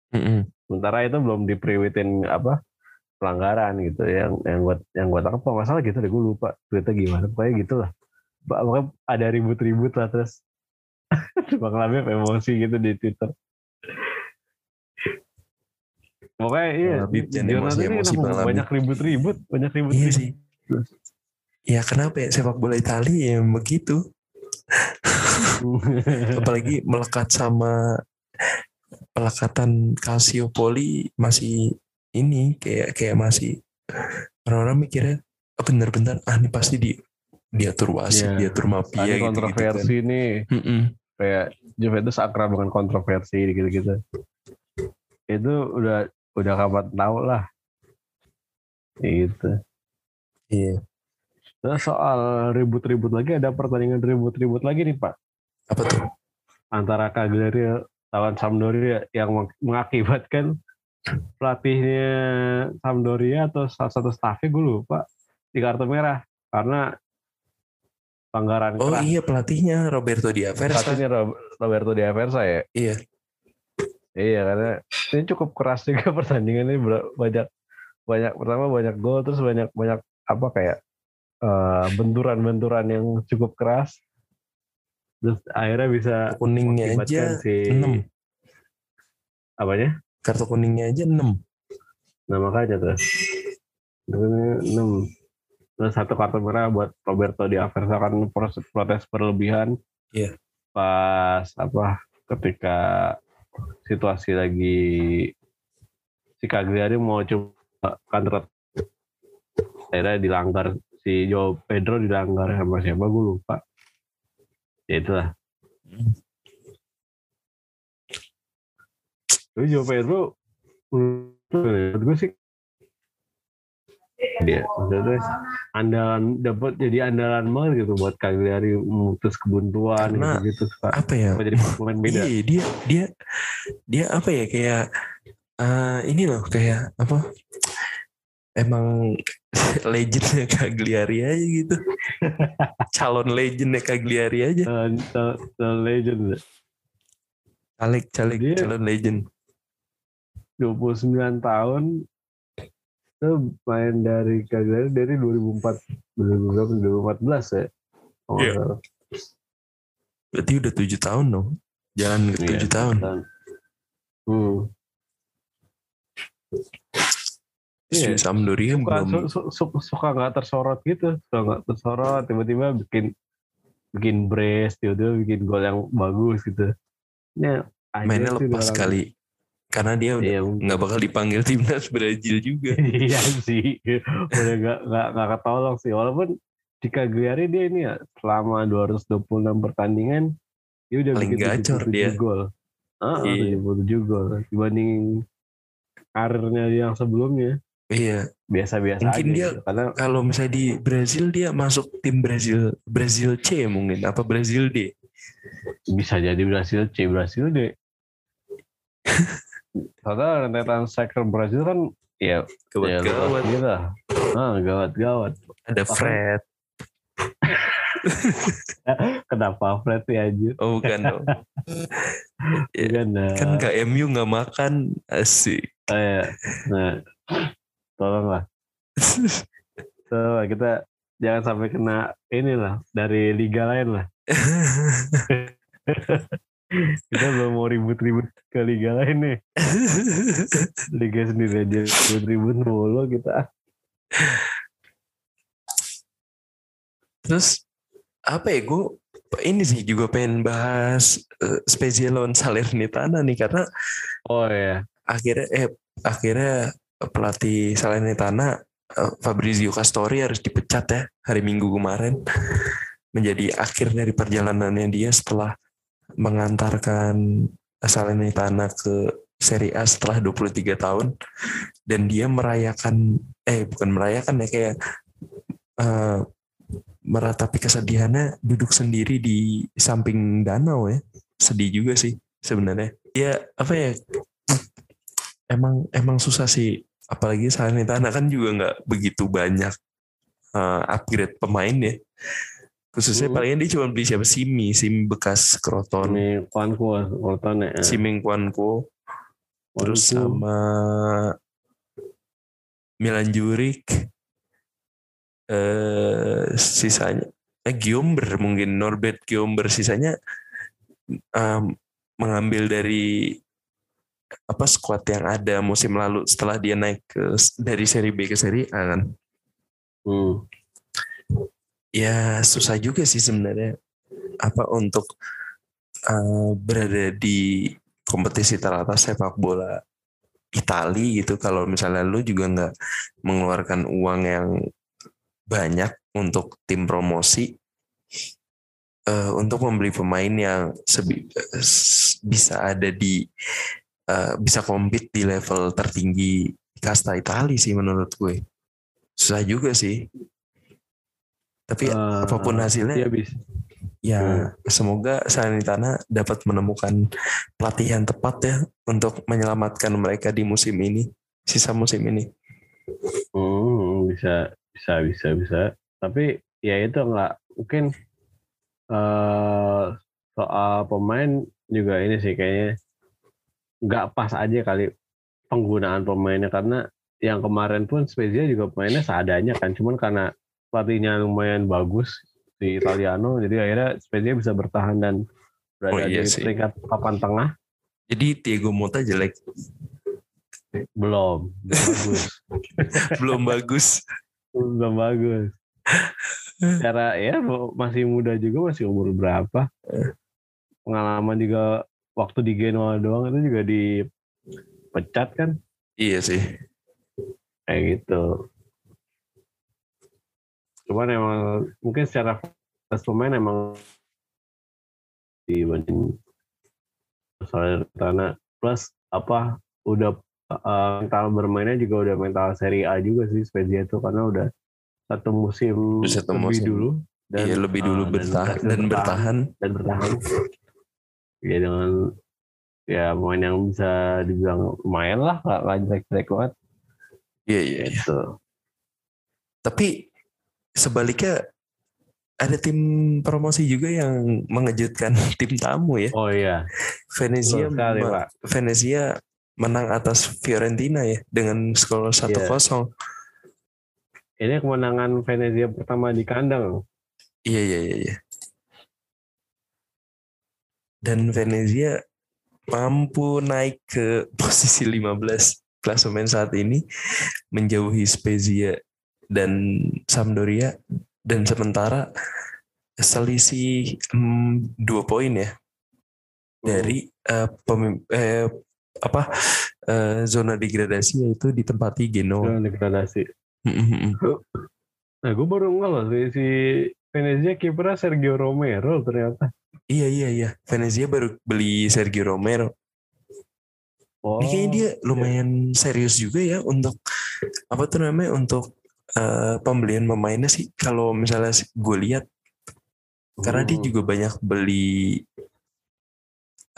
Mm-mm. sementara itu belum dipriwitin apa pelanggaran gitu yang yang buat yang buat tangkap kalau nggak salah gitu deh gue lupa tweetnya gimana pokoknya gitu lah Ba- pokoknya ada ribut-ribut lah terus *laughs* Bang Labib emosi gitu di Twitter pokoknya iya emosi-emosi, kenapa Bang Labib. banyak ribut-ribut banyak Iya ribut-ribut sih. Ya kenapa ya sepak bola Italia yang begitu. *laughs* Apalagi melekat sama pelekatan Calciopoli masih ini kayak kayak masih orang-orang mikirnya oh, bener-bener ah ini pasti di diatur wasit, Iya. diatur mafia Ada gitu, kontroversi nih Mm-mm. kayak Juventus akrab dengan kontroversi gitu-gitu. Itu udah udah kapan tahu lah. Gitu. Iya. Nah soal ribut-ribut lagi ada pertandingan ribut-ribut lagi nih Pak Apa tuh? antara Cagliari lawan Sampdoria yang meng- mengakibatkan pelatihnya Sampdoria atau salah satu staffnya gue lupa di kartu merah karena pelanggaran Oh keras. iya pelatihnya Roberto Di Aversa. Pelatihnya Rob- Roberto Di Aversa ya. Iya. Iya karena ini cukup keras juga *laughs* pertandingannya ber- banyak banyak pertama banyak gol terus banyak banyak apa kayak eh, benturan-benturan yang cukup keras terus akhirnya bisa Kuningnya aja si 6. apanya Kartu kuningnya aja 6. nah makanya terus enam terus satu kartu merah buat Roberto di Aversa kan protes, protes berlebihan Iya. pas apa ketika situasi lagi si Cagliari mau coba counter akhirnya dilanggar si Joe Pedro dilanggar sama siapa gue lupa. Ya itulah. Tapi Joe Pedro menurut gue sih dia maksudnya andalan dapat jadi andalan banget gitu buat Cagliari memutus kebuntuan Karena gitu, -gitu. Suka, Apa ya? suka jadi pemain beda Iya, dia dia dia apa ya kayak eh, ini loh kayak apa? Emang *laughs* legendnya Cagliari aja gitu. *laughs* Calon legendnya Cagliari aja. Uh, the, the legend Caleg, caleg, Dia- calon legend. 29 tahun itu main dari Cagliari dari 2004 2014 ya oh, Iya. Berarti udah tujuh tahun dong. Jalan ke Iya. tujuh tahun. hmm. Iya. di Sampdoria suka belum. su- su- su- suka nggak tersorot gitu suka nggak tersorot tiba-tiba bikin bikin brace tiba-tiba bikin gol yang bagus gitu aja mainnya lepas kali karena dia udah Iya, nggak bakal dipanggil timnas Brazil juga. *laughs* iya sih. Udah gak, gak, gak ketolong sih. Walaupun di Cagliari dia ini ya selama 226 pertandingan dia udah Paling bikin gacor 77 dia. gol. Ah, Iya. 77 gol dibanding karirnya yang sebelumnya Iya, biasa-biasa Mungkin aja dia- gitu. karena kalau misalnya di Brazil dia masuk tim Brazil Brazil C mungkin apa Brazil D. bisa jadi Brasil C Brasil D. *laughs* Karena rentetan striker Brasil kan ya ya Gawat-gawat. sendiri lah. Ah, gawat-gawat. Ada Fred. *laughs* Kenapa Fred ya anjir? Oh bukan dong. *laughs* Ya, Kan, nah, kan nggak MU nggak makan asik. eh, nah, tolonglah. Tolonglah kita jangan sampai kena inilah dari liga lain lah. *laughs* Kita belum mau ribut-ribut ke liga lain nih. *laughs* Liga sendiri aja ribut-ribut mulu kita. Terus apa ya gue ini sih juga pengen bahas uh, spesial lawan Salernitana nih karena Oh ya. akhirnya eh akhirnya pelatih Salernitana eh, Fabrizio Castori harus dipecat ya hari Minggu kemarin menjadi akhir dari perjalanannya dia setelah mengantarkan Salernitana ke Serie A setelah 23 tahun. Dan dia merayakan eh bukan merayakan ya kayak eh, meratapi kesedihannya duduk sendiri di samping danau ya. Sedih juga sih sebenarnya. Ya apa ya emang emang susah sih. Apalagi Salernitana kan juga nggak begitu banyak eh, upgrade pemain ya khususnya Hmm. palingan dia cuma beli siapa? Simi. Simi bekas Kroton Ini Kwanku Orton ya. Siming Kwanko terus sama Milan Juric. Eh sisanya eh Giomber mungkin. Norbert Giomber sisanya em, mengambil dari apa skuad yang ada musim lalu setelah dia naik ke dari seri B ke seri A kan? Hmm. Ya susah juga sih sebenarnya. Apa untuk eh, berada di kompetisi teratas sepak bola Itali gitu. Kalau misalnya lu juga nggak mengeluarkan uang yang banyak untuk tim promosi eh, untuk membeli pemain yang sebi- eh, bisa ada di eh, bisa compete di level tertinggi kasta Itali sih menurut gue. Susah juga sih tapi Eh, apa pun hasilnya Dia bisa. ya semoga Salernitana dapat menemukan pelatih yang tepat ya untuk menyelamatkan mereka di musim ini sisa musim ini Hmm, bisa bisa bisa bisa. Tapi ya itu nggak mungkin eh soal pemain juga ini sih kayaknya nggak pas aja kali penggunaan pemainnya karena yang kemarin pun Spezia juga pemainnya seadanya kan cuman karena pelatihnya lumayan bagus di Italiano. Jadi akhirnya Spezia bisa bertahan dan berada Oh, iya di peringkat papan tengah. Jadi Diego Mota jelek? Belum belum bagus. *laughs* Belum bagus. Belum bagus. Cara ya masih muda juga masih umur berapa? Pengalaman juga waktu di Genoa doang itu juga dipecat kan? Iya sih. Kayak gitu cuman emang mungkin secara pemain emang dibanding Salernitana plus apa udah eh, mental bermainnya juga udah mental Serie A juga sih Spezia itu karena udah satu musim satu lebih musim. dulu iya lebih dulu eh, bertahan berhasil dan bertahan. Dan bertahan. Ya dengan ya pemain yang bisa dibilang lumayan lah nggak nggak jelek-jelek banget. Iya iya iya. gitu. Tapi sebaliknya ada tim promosi juga yang mengejutkan *laughs* tim tamu ya. Oh iya. Venezia sekali pak. Venezia menang atas Fiorentina ya dengan skor 1-0 ini kemenangan Venezia pertama di kandang. Iya iya iya. iya. Dan Venezia mampu naik ke *laughs* posisi 15 klasemen saat ini menjauhi Spezia dan Sampdoria dan sementara selisih mm, dua poin ya dari eh, pemim- eh, apa eh, zona degradasi yaitu ditempati Genoa. Jangan degradasi. Nah, gue baru nggak loh si, si Venezia kipernya Sergio Romero ternyata. Iya iya iya. Venezia baru beli Sergio Romero. Oh, Ini kayaknya dia lumayan serius juga ya untuk apa tuh namanya untuk eh, pembelian pemainnya sih. Kalau misalnya gue lihat karena dia Hmm. juga banyak beli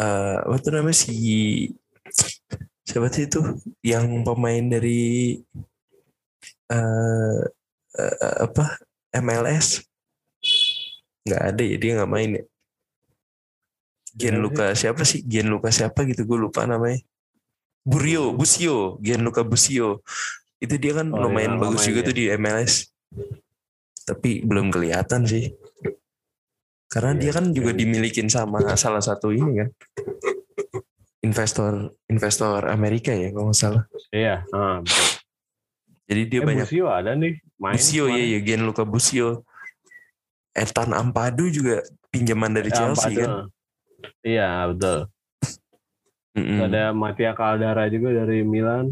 eh apa tuh namanya si siapa sih itu yang pemain dari eh eh, apa MLS nggak ada ya dia nggak main ya. Gianluca siapa sih? Gianluca siapa gitu gue lupa namanya. Burio Busio Gianluca Busio itu dia kan Oh, lumayan iya, bagus lumayan juga ya. tuh di MLS tapi belum kelihatan sih karena Iya, dia kan juga iya. dimilikin sama salah satu ini kan investor investor Amerika ya kalau nggak salah Iya, ah, betul. jadi dia eh, banyak Busio ada nih main. Busio ya ya Gianluca Busio Ethan Ampadu juga pinjaman dari kemarin. Chelsea kan Ampadu. Iya, betul. Terus Mm-mm. Ada Mattia Caldara juga dari Milan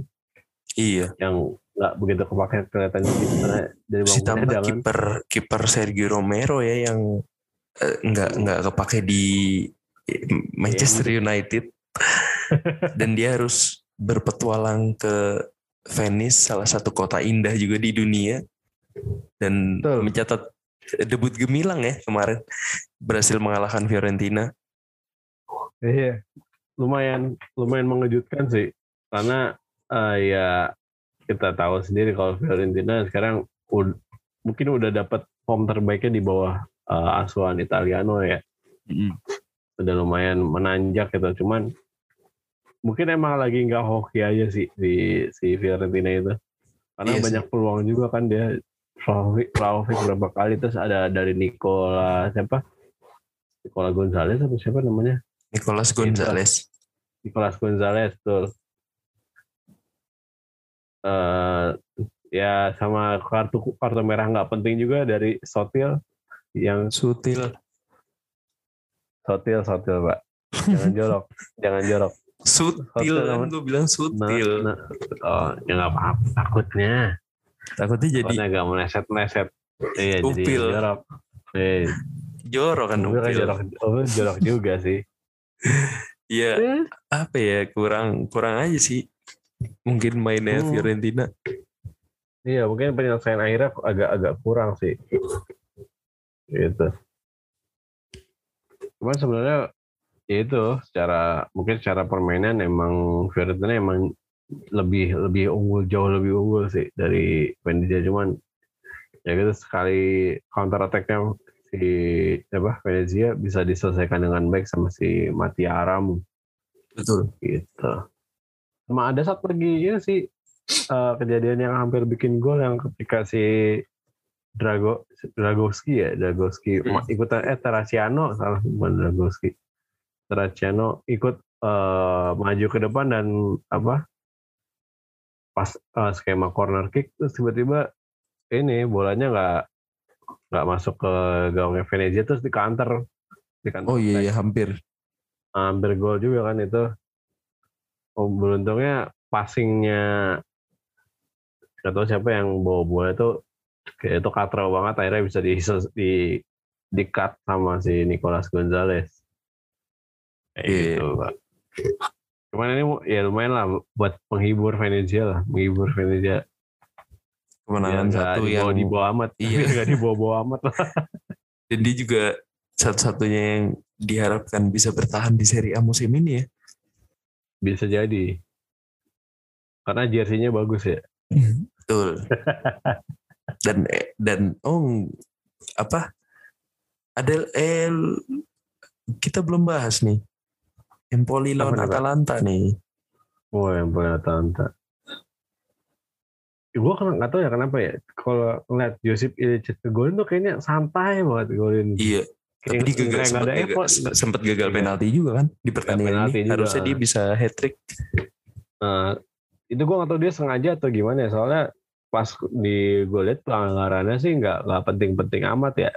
iya. Yang nggak begitu kepake kelihatannya sih, karena dari ditambah kiper kiper Sergio Romero ya yang eh, nggak nggak kepake di Manchester Iya. United. Dan dia harus berpetualang ke Venice salah satu kota indah juga di dunia. Dan Betul. mencatat debut gemilang ya kemarin. Berhasil mengalahkan Fiorentina. Iya, lumayan lumayan mengejutkan sih. Karena eh, ya kita tahu sendiri kalau Fiorentina sekarang ud- mungkin udah dapat form terbaiknya di bawah eh, asuhan Italiano ya, udah lumayan menanjak gitu. Cuman mungkin emang lagi nggak hoki aja sih di si Fiorentina itu, karena Iya sih. banyak peluang juga kan dia Vlahovic, Vlahovic berapa kali terus ada dari Nicola siapa? Nicola Gonzalez atau siapa namanya? Nicolas Gonzalez Nicolas Gonzalez tuh. Eh ya sama kartu kartu merah nggak penting juga dari Sotil yang sutil. Sotil Sotil pak. Jangan jorok *laughs* jangan jorok. Sutil kan gue bilang nah, sutil. Nah, oh ya nggak apa-apa takutnya. Takutnya jadi takutnya agak meleset meleset iya jadi jorok. Eh jorok kan upil kan jorok jorok juga sih. *laughs* Iya. Eh, apa ya kurang kurang aja sih mungkin mainnya Hmm. Fiorentina Iya, mungkin penyelesaian akhirnya agak-agak kurang sih. Gitu. Cuman sebenarnya ya itu secara mungkin secara permainan emang Fiorentina emang lebih lebih unggul jauh lebih unggul sih dari Venezia cuman ya gitu sekali counter attack-nya si apa Venezia bisa diselesaikan dengan baik sama si Mati Aram betul gitu. Sama ada satu lagi ya sih eh, kejadian yang hampir bikin gol yang ketika si Drago Dragowski ya Dragowski Hmm. ikutan eh Terraciano salah bukan Dragowski Terraciano ikut eh, maju ke depan dan apa pas eh, skema corner kick terus tiba-tiba ini bolanya nggak nggak masuk ke gawangnya Venezia terus di counter di counter oh iya iya hampir hampir gol juga kan itu. Oh, beruntungnya passingnya nggak tahu siapa yang bawa bola itu kayak itu katro banget akhirnya bisa di di di cut sama si Nicolas Gonzalez. Kayak Iya. gitu, Pak. Cuman ini ya lumayan lah buat penghibur Venezia lah, menghibur Venezia. kemenangan nggak satu dibawa, yang dibawa amat, Iya. *laughs* Nggak dibawa-bawa amat lah. dan dia juga satu-satunya yang diharapkan bisa bertahan di Serie A musim ini ya Bisa jadi. Karena jersey-nya bagus ya. betul *laughs* dan eh, dan oh apa ada eh kita belum bahas nih Empoli Apa lawan nih, Pak? Atalanta nih Oh punya Atalanta. Gue kan nggak tahu ya kenapa ya. Kalau ngeliat Josip Ilicic ke golin tuh kayaknya santai banget golin. iya tapi dia gagal kayak nggak sempat ada gagal, effort. sempat gagal Iya. penalti juga kan di pertandingan ini juga. harusnya dia bisa hat trick Nah, itu gue nggak tahu dia sengaja atau gimana ya. Soalnya pas di gue liat pelanggarannya sih nggak nggak penting-penting amat ya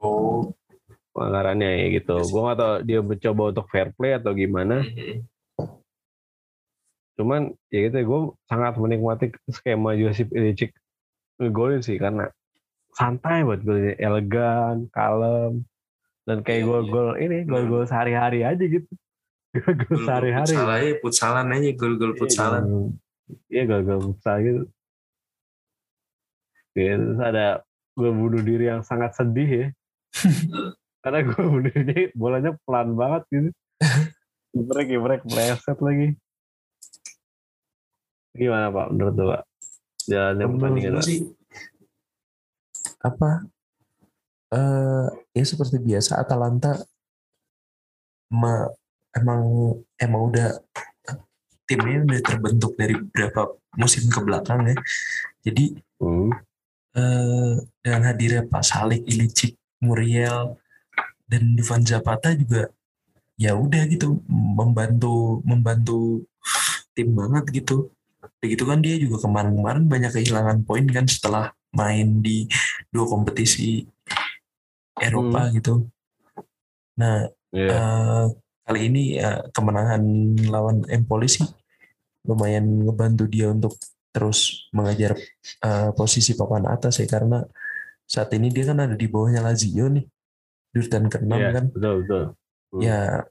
oh pelanggarannya ya gitu. Yes. Gue nggak tahu dia mencoba untuk fair play atau gimana. cuman ya gitu gue sangat menikmati skema Josip Ilicic ngegolin sih karena santai buat golnya elegan kalem. Dan kayak Iya, gol-gol ini gol-gol sehari-hari aja gitu. *laughs* Gol sehari-hari. Futsal aja, futsalan aja, gol-gol futsalan. iya gol-gol futsal gitu. Ya, terus ada gol bunuh diri yang sangat sedih ya. *laughs* Karena gol bunuh diri bolanya pelan banget gitu. *laughs* Kiprek kiprek meleset lagi. Gimana pak? Menurut lo pak? Jalannya pertandingan gue sih apa eh ya seperti biasa Atalanta ma- emang emang udah timnya udah terbentuk dari beberapa musim ke belakang ya. Jadi Hmm. eh, dengan hadirnya Pak Salik, Ilicic, Muriel dan Dufan Zapata juga ya udah gitu membantu membantu tim banget gitu. Begitu kan dia juga kemarin-kemarin banyak kehilangan poin kan setelah main di dua kompetisi Eropa gitu. Nah Iya. eh, kali ini ya kemenangan lawan Empoli sih lumayan ngebantu dia untuk terus mengejar eh, posisi papan atas ya karena saat ini dia kan ada di bawahnya Lazio nih urutan ke-6 Iya, kan betul betul Hmm. ya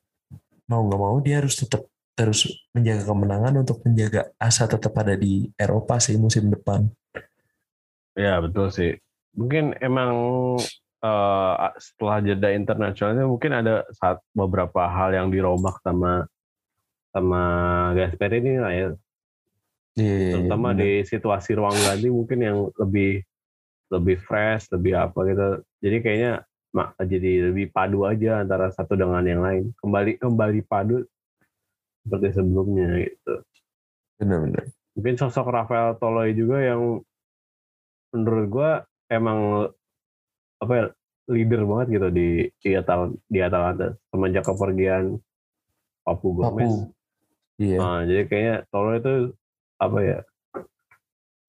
mau nggak mau dia harus tetap terus menjaga kemenangan untuk menjaga asa tetap ada di Eropa sih musim depan Ya betul sih. Mungkin emang eh, setelah jeda internasionalnya mungkin ada saat beberapa hal yang dirombak sama sama Gasperini lah ya. Iya, Terutama benar. di situasi ruang ganti mungkin yang lebih lebih fresh, lebih apa gitu. Jadi kayaknya mak jadi lebih padu aja antara satu dengan yang lain. Kembali kembali padu seperti sebelumnya gitu. benar-benar mungkin sosok Rafael Toloi juga yang menurut gua emang apa ya, leader banget gitu di di Atal di Atalanta semenjak kepergian Papu Gomez. Papu iya Nah, jadi kayaknya Toloi itu apa ya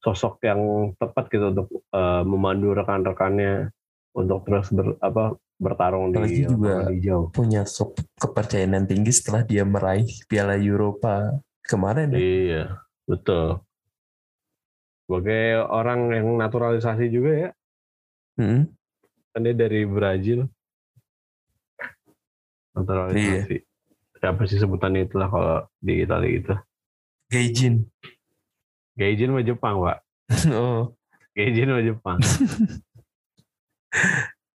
sosok yang tepat gitu untuk eh, memandu rekan-rekannya untuk terus ber, apa bertarung Apalagi di juga hijau. punya ke- kepercayaan yang tinggi setelah dia meraih Piala Eropa kemarin ya. Iya, betul. Sebagai orang yang naturalisasi juga ya, Mm-mm. kan dia dari Brazil. Naturalisasi. Siapa sih sebutannya itulah kalau di Italia itu? Gaijin. Gaijin mah Jepang pak. *laughs* Oh, Gaijin mah Jepang.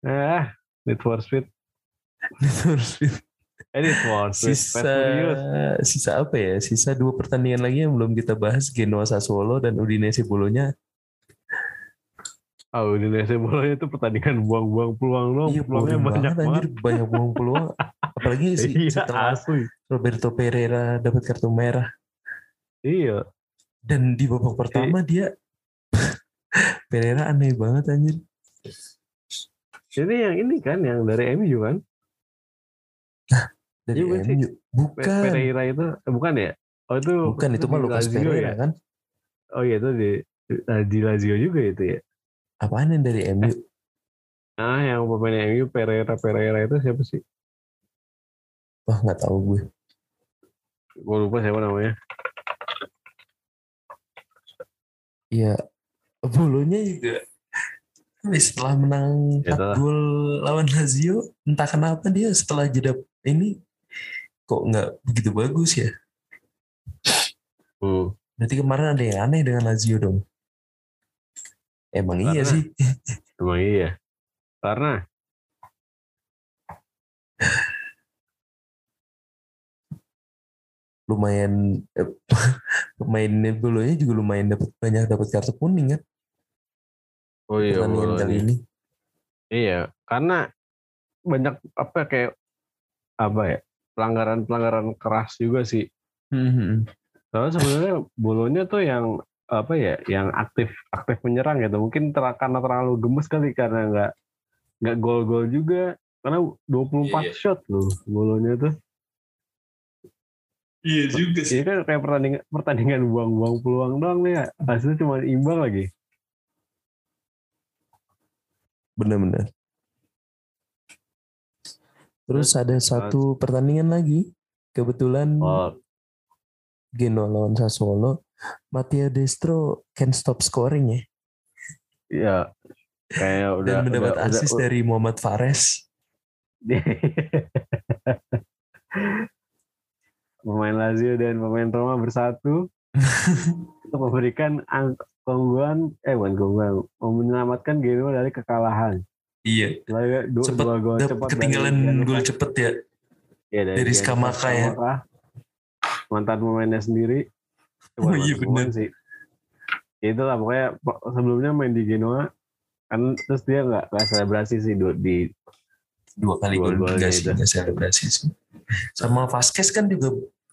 Ah Need for Speed. Eh Need for Speed sisa Fast Furious. sisa apa ya? Sisa dua pertandingan lagi yang belum kita bahas. Genoa Sassuolo dan Udinese Bolonya. oh Indonesia bolanya itu pertandingan buang-buang peluang dong. Iya, peluangnya banyak banget banget. anjir, banyak buang peluang. Apalagi *laughs* sih iya setelah asli. Roberto Pereira dapat kartu merah. Iya. Dan di babak pertama dia *laughs* Pereira aneh banget anjir. ini yang ini kan yang dari MU kan Dari Iya, sih? MU. Bukan. Pereira itu eh, bukan ya oh itu Bukan itu mah di Lucas Lazio Pereira ya? kan. oh iya itu di di Lazio juga itu ya Apaan yang dari MU? Ah, yang pemain MU Pereira Pereira itu siapa sih? Wah nggak tahu gue. Gue lupa siapa namanya. Iya. Bolonya juga setelah menang Ya, 4 itulah. gol lawan Lazio, entah kenapa dia setelah jeda ini kok nggak begitu bagus ya. Hmm. Berarti kemarin ada yang aneh dengan Lazio dong. Emang iya Karena- sih. Emang iya. Karena Lumayan eh, *laughs* pemain Bolonya juga lumayan dapat banyak dapat kartu kuning kan oh iya, pertandingan kali ini. iya, karena banyak apa kayak apa ya pelanggaran-pelanggaran keras juga sih. Hmm. Soalnya sebenarnya bolonya tuh yang apa ya, yang aktif aktif menyerang gitu. Mungkin ter- karena terlalu gemes kali karena nggak nggak gol-gol juga. Karena 24 Iya, iya. shot loh bolonya tuh. Iya juga Ini kan kayak pertandingan pertandingan buang-buang peluang doang nih ya. Hasilnya cuma imbang lagi. Benar-benar. Terus ada satu pertandingan lagi. Kebetulan Oh, Genoa lawan Sassuolo, Matteo Destro can stop scoring ya. Iya. Kayak udah Dan mendapat udah, asis udah, dari Muhammad Fares. *laughs* pemain Lazio dan pemain Roma bersatu *laughs* untuk memberikan keunggulan eh bukan keunggulan menyelamatkan Genoa dari kekalahan. Iya. Dua, Cepet dua gol cepat ketinggalan dari gol cepet ya. Iya, dari Gianluca Skamaka ya. Mantan pemainnya sendiri. *laughs* Oh iya, bener. sih. Ya itulah pokoknya po- sebelumnya main di Genoa kan terus dia nggak nggak selebrasi sih du- di Dua kali gol enggak sih, itu. enggak selebrasi sih. Sama Vasquez kan juga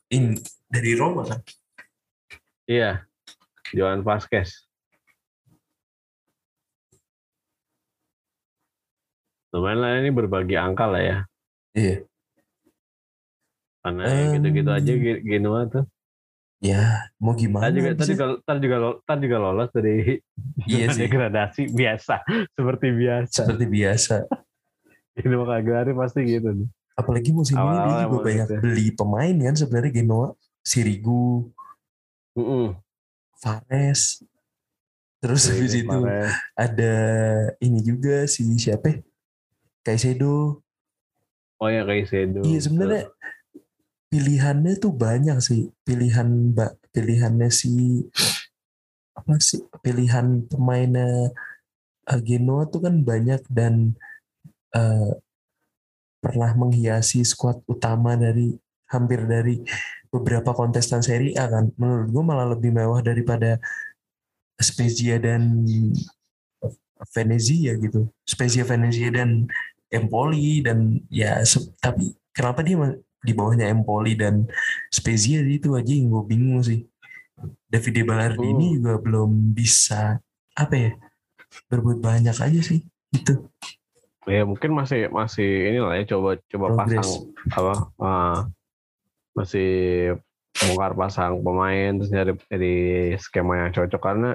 in dari Roma kan. iya Johan Vasquez. Lumayan lah ini berbagi angka lah ya. Iya. Karena yang gitu-gitu Em, aja Ge- Genoa tuh. Ya, mau gimana? Tadi juga, tadi juga, tadi juga, tadi juga lolos dari *laughs* Iya sih. degradasi biasa, seperti biasa. Seperti biasa. *laughs* Genoa Cagliari pasti gitu. nih. Apalagi musim ini Awal-awal dia juga banyak gitu. beli pemain kan sebenarnya Genoa, Sirigu, Mm-mm. Fares. Terus habis itu ada ini juga si siapa? Kaisedo. Oh ya Kaisedo. Iya sebenarnya pilihannya tuh banyak sih. Pilihan mbak pilihannya si apa sih? Pilihan pemainnya Genoa tuh kan banyak dan eh, pernah menghiasi skuad utama dari hampir dari beberapa kontestan Serie A kan. Menurut gue malah lebih mewah daripada Spezia dan Venezia gitu. Spezia, Venezia dan Empoli dan ya tapi kenapa dia di bawahnya Empoli dan Spezia itu aja yang gue bingung sih. Davide Ballardini Hmm. juga belum bisa apa ya berbuat banyak aja sih gitu. Ya mungkin masih masih inilah ya coba coba Progress. pasang apa ah, masih bongkar pasang pemain terus nyari dari skema yang cocok karena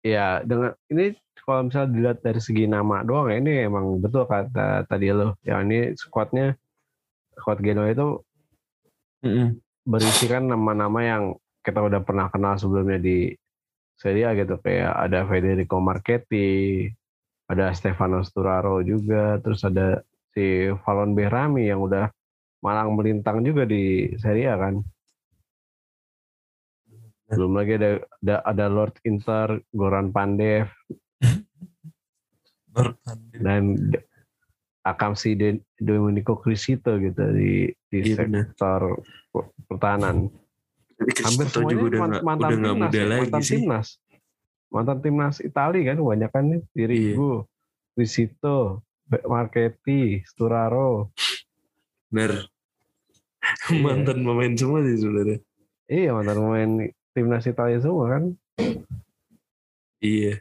ya dengan ini kalau misalnya dilihat dari segi nama doang ya ini emang betul kata tadi lo. Ya ini squadnya squad Genoa itu berisikan nama-nama yang kita udah pernah kenal sebelumnya di Serie A gitu. Kayak ada Federico Marchetti, ada Stefano Sturaro juga, terus ada si Valon Behrami yang udah malang melintang juga di Serie A kan. Belum lagi ada ada, ada Lord Inter, Goran Pandev dan Akamsi De- Domenico Crisito gitu di di Iya, sektor pertahanan. hampir semuanya juga udah man- nggak mantan udah timnas, muda ya, lagi mantan sih. timnas, mantan timnas Itali kan kebanyakan nih, Sirigu, Risito, Marchetti, Sturaro, Bener. Iya. Mantan pemain semua sih sebenarnya. iya mantan pemain timnas Italia semua kan, Iya.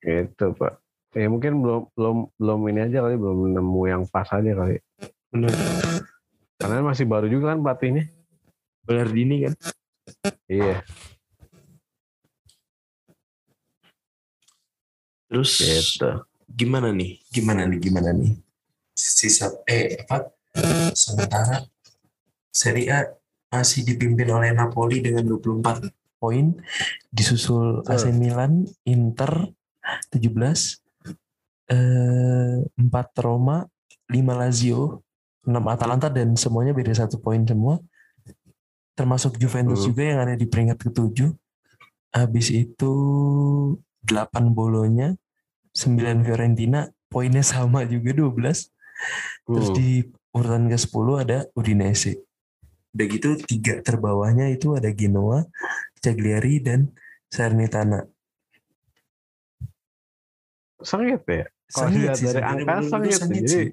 gitu pak. Ya mungkin belum belum belum ini aja kali, belum nemu yang pas aja kali. Bener. Karena masih baru juga kan pelatihnya. Ballardini kan. Iya, Terus gitu. gimana nih? Gimana nih? Gimana nih? Sisa eh apa? Sementara Serie A masih dipimpin oleh Napoli dengan 24 poin, disusul AC Milan, Inter 17, eh, 4 Roma, 5 Lazio, 6 Atalanta dan semuanya beda satu poin semua. Termasuk Juventus Hmm. juga yang ada di peringkat ketujuh. Habis itu 8 Bolonya, 9 Fiorentina, poinnya sama juga 12. Terus Hmm. di urutan ke-10 ada Udinese. Udah gitu tiga terbawahnya itu ada Genoa, Cagliari, dan Salernitana. Sengit ya. Kalau dilihat sih, dari angka sengit jadi sih.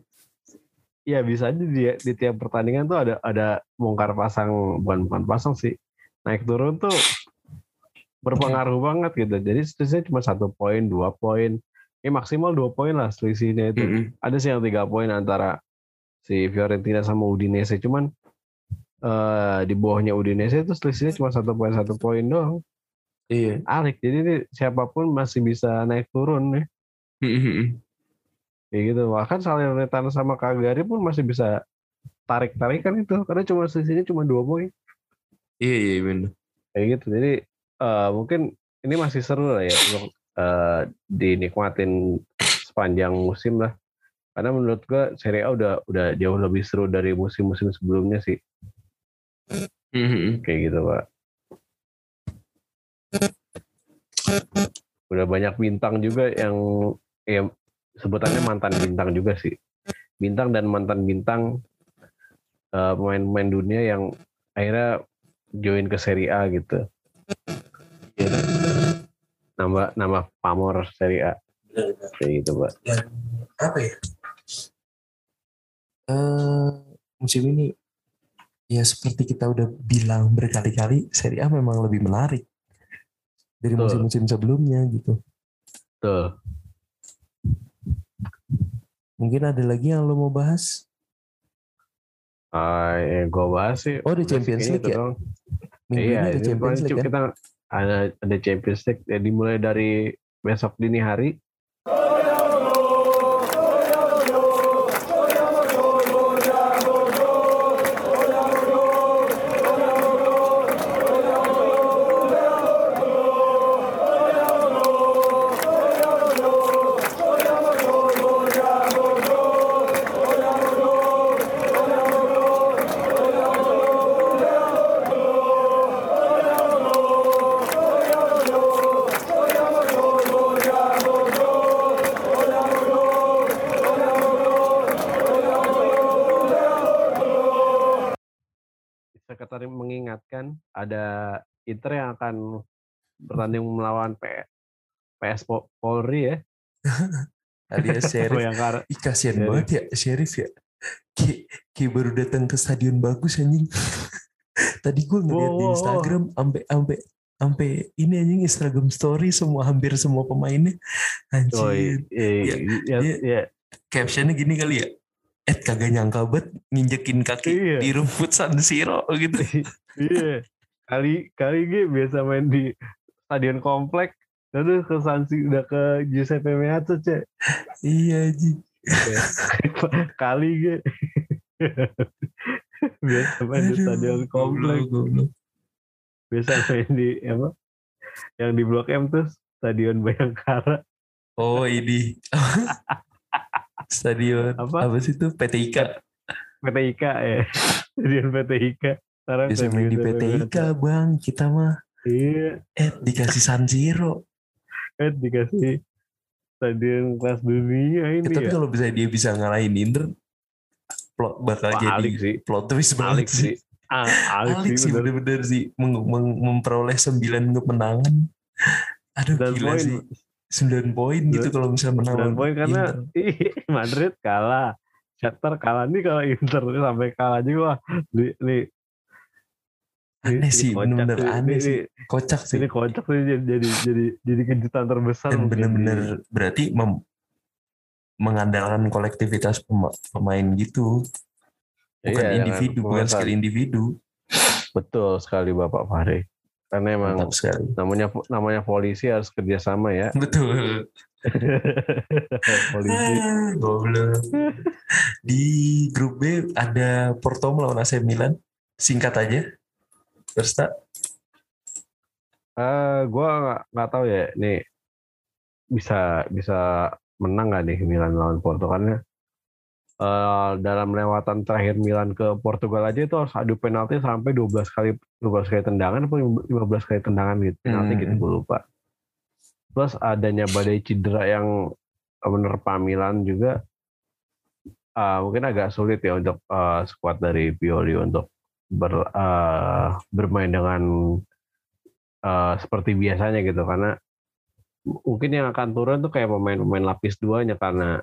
ya bisa aja di, di tiap pertandingan tuh ada ada bongkar pasang bukan bukan pasang sih naik turun tuh berpengaruh banget gitu jadi selisihnya cuma satu poin dua poin ya maksimal dua poin lah selisihnya itu Mm-mm. ada sih yang tiga poin antara si Fiorentina sama Udinese cuman eh, di bawahnya Udinese itu selisihnya cuma satu poin satu poin doang. Iya. alik jadi ini siapa pun masih bisa naik turun nih. Mm-mm. kayak gitu. Bahkan Salernitana sama Cagliari pun masih bisa tarik tarik kan itu. Karena cuma sisinya cuma dua poin. Iya iya benar. kayak gitu. Jadi eh, mungkin ini masih seru lah ya untuk eh, dinikmatin sepanjang musim lah. Karena menurut gua Serie A udah udah jauh lebih seru dari musim-musim sebelumnya sih Mhm. kayak gitu pak udah banyak bintang juga yang ya sebutannya mantan bintang juga sih bintang dan mantan bintang eh, pemain-pemain dunia yang akhirnya join ke Serie A gitu Iya. nama nama pamor Serie A kayak gitu pak Dan apa ya? Eh musim ini ya seperti kita udah bilang berkali-kali Serie A memang lebih menarik dari Betul. musim-musim sebelumnya gitu. tuh Mungkin ada lagi yang lo mau bahas? Ah, yang gue bahas sih Oh, udah Champions League ya? dong. Minggu iya, ini ada Champions League kan? kita ada ada Champions League ya dimulai dari besok dini hari PS Po- Polri ya *laughs* Alias *laughs* Sheriff. Ih kasihan Sheriff. banget ya Sheriff ya. Ki, Ki baru datang ke stadion bagus anjing. *laughs* Tadi gue ngeliat di Wow. Instagram sampai sampai sampai ini anjing Instagram story semua hampir semua pemainnya. Oh, Anjir. iya, iya, iya, iya. iya. Captionnya gini kali ya. Eh kagak nyangka banget nginjekin kaki Iya. di rumput San Siro gitu. Iya. Kali kali gue biasa main di stadion komplek. Lalu ke Sansi udah ke Giuseppe Meazza cek. iya anjing. *laughs* kali gue. *laughs* biasa main di Aduh, stadion komplek. goblok. Biasa main di apa? Yang di Blok M tuh Stadion Bayangkara. Oh ini. *laughs* stadion Apa? apa, sih itu PTIK. PTIK ya. Stadion PTIK. Sekarang Biasa main di PTIK bang. Kita mah Iya. eh dikasih San Siro. Eh dikasih stadion kelas dunia ini Ya, tapi ya. kalau bisa dia bisa ngalahin Inter, plot bakal Wah, jadi alik sih. plot twist banget Alik sih. Ah, alik, Alik sih bener. bener-bener sih meng- meng- memperoleh 9 kemenangan. Aduh Dan gila poin. sih. 9 poin gitu kalau misalnya menang. Dan lawan poin karena Inter. *laughs* Madrid kalah. Shakhtar kalah nih kalau Inter sampai kalah juga. Nih, nih, aneh sih, bener-bener sih. aneh Ini- sih. Kocak sih. Ini kocak sih jadi jadi jadi, jadi kejutan terbesar Dan bener-bener di- berarti mem- mengandalkan kolektivitas pema- pemain gitu. Bukan Iya, individu, bukan skill individu. Betul sekali Bapak Fahri. Karena emang Mantap sekali. namanya namanya polisi harus kerjasama ya. Betul. *laughs* polisi. Ah, Goblok. Di grup B ada Porto melawan AC Milan. Singkat aja. Versta. Eh, gua nggak nggak tahu ya nih bisa bisa menang nggak nih Milan lawan Porto karena eh, dalam lewatan terakhir Milan ke Portugal aja itu harus adu penalti sampai 12 kali 12 kali tendangan atau 15 kali tendangan gitu penalti Hmm. gitu gue lupa. Plus adanya badai cedera yang menerpa Milan juga eh, mungkin agak sulit ya untuk eh, skuad dari Pioli untuk ber, eh, bermain dengan eh, seperti biasanya gitu karena mungkin yang akan turun tuh kayak pemain-pemain lapis duanya karena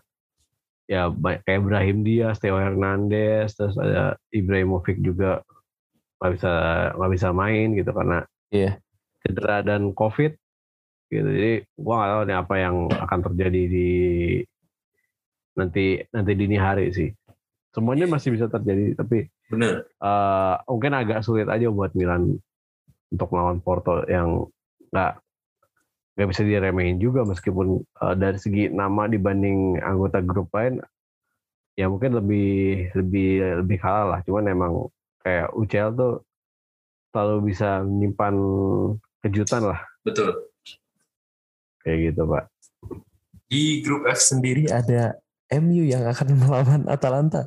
ya kayak Ibrahim Diaz, Theo Hernandez, terus ada Ibrahimovic juga nggak bisa nggak bisa main gitu karena Iya. cedera dan COVID gitu. Jadi gua nggak tahu nih apa yang akan terjadi di nanti nanti dini hari sih. Semuanya masih bisa terjadi tapi Bener. eh, mungkin agak sulit aja buat Milan untuk melawan Porto yang nggak nggak bisa diremehin juga meskipun eh, dari segi nama dibanding anggota grup lain ya mungkin lebih lebih lebih kalah lah. Cuman emang kayak UCL tuh selalu bisa menyimpan kejutan lah Betul. kayak gitu pak. Di grup F sendiri ada MU yang akan melawan Atalanta.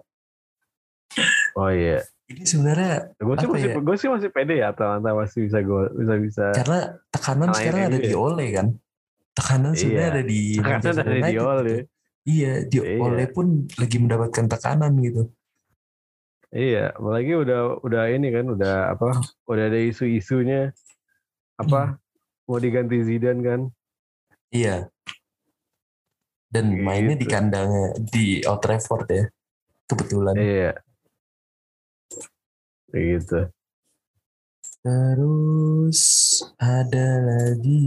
Oh iya, Ini sebenarnya gue sih masih ya? gue sih masih pede ya Atalanta masih bisa gue bisa bisa. karena tekanan sekarang ada di? Ole kan. Tekanan sebenarnya Iya. ada di Tekanan Manchester ada di United Ole. gitu. Iya, di Iya. Ole pun lagi mendapatkan tekanan gitu. Iya, apalagi udah udah ini kan udah apa? Udah ada isu-isunya apa? Mau diganti Zidane kan? Iya. Dan Gitu. mainnya di kandangnya di Old Trafford ya. Kebetulan. Iya. Kayak gitu. Terus ada lagi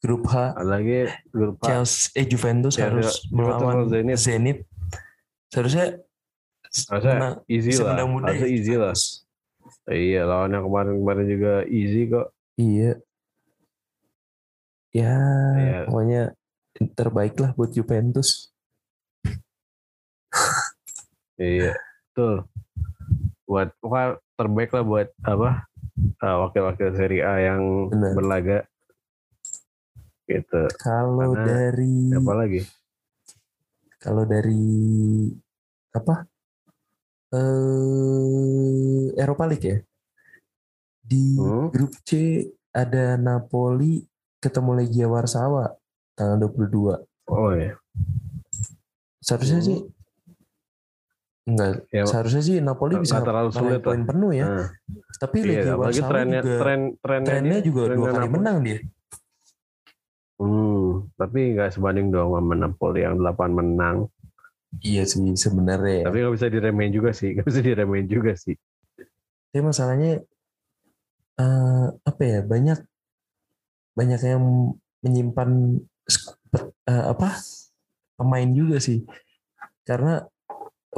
grup H Ada lagi grup A. Chelsea eh Juventus Ya, harus melawan lawan Zenit. Zenit. Seharusnya Harusnya menang easy lah. semudah-mudah Harusnya ya easy lah. Iya, lawan yang kemarin-kemarin juga easy kok. Iya. Ya, Iya. pokoknya terbaik lah buat Juventus. Iya, betul. Buat wah, terbaik lah buat apa? eh, wakil-wakil Serie A yang Benar. berlaga. Gitu. Kalau Karena dari Apa lagi? kalau dari apa? Eh Eropa League ya. Di Hmm. grup C ada Napoli ketemu Legia Warsawa tanggal 22. Oh ya. Seharusnya Hmm. sih enggak Ya, seharusnya sih Napoli bisa terlalu sulit poin penuh ya. Nah, Tapi iya, apalagi Warsawa trennya juga tren trennya, trennya dia- juga dua trennya kali Napoli. menang dia. Hmm, tapi nggak sebanding dong sama Napoli yang 8 menang. Iya sih sebenarnya. ya. Tapi nggak bisa diremehin juga sih, *laughs* nggak bisa diremehin juga sih. Tapi masalahnya eh apa ya banyak banyak yang menyimpan eh, apa pemain juga sih karena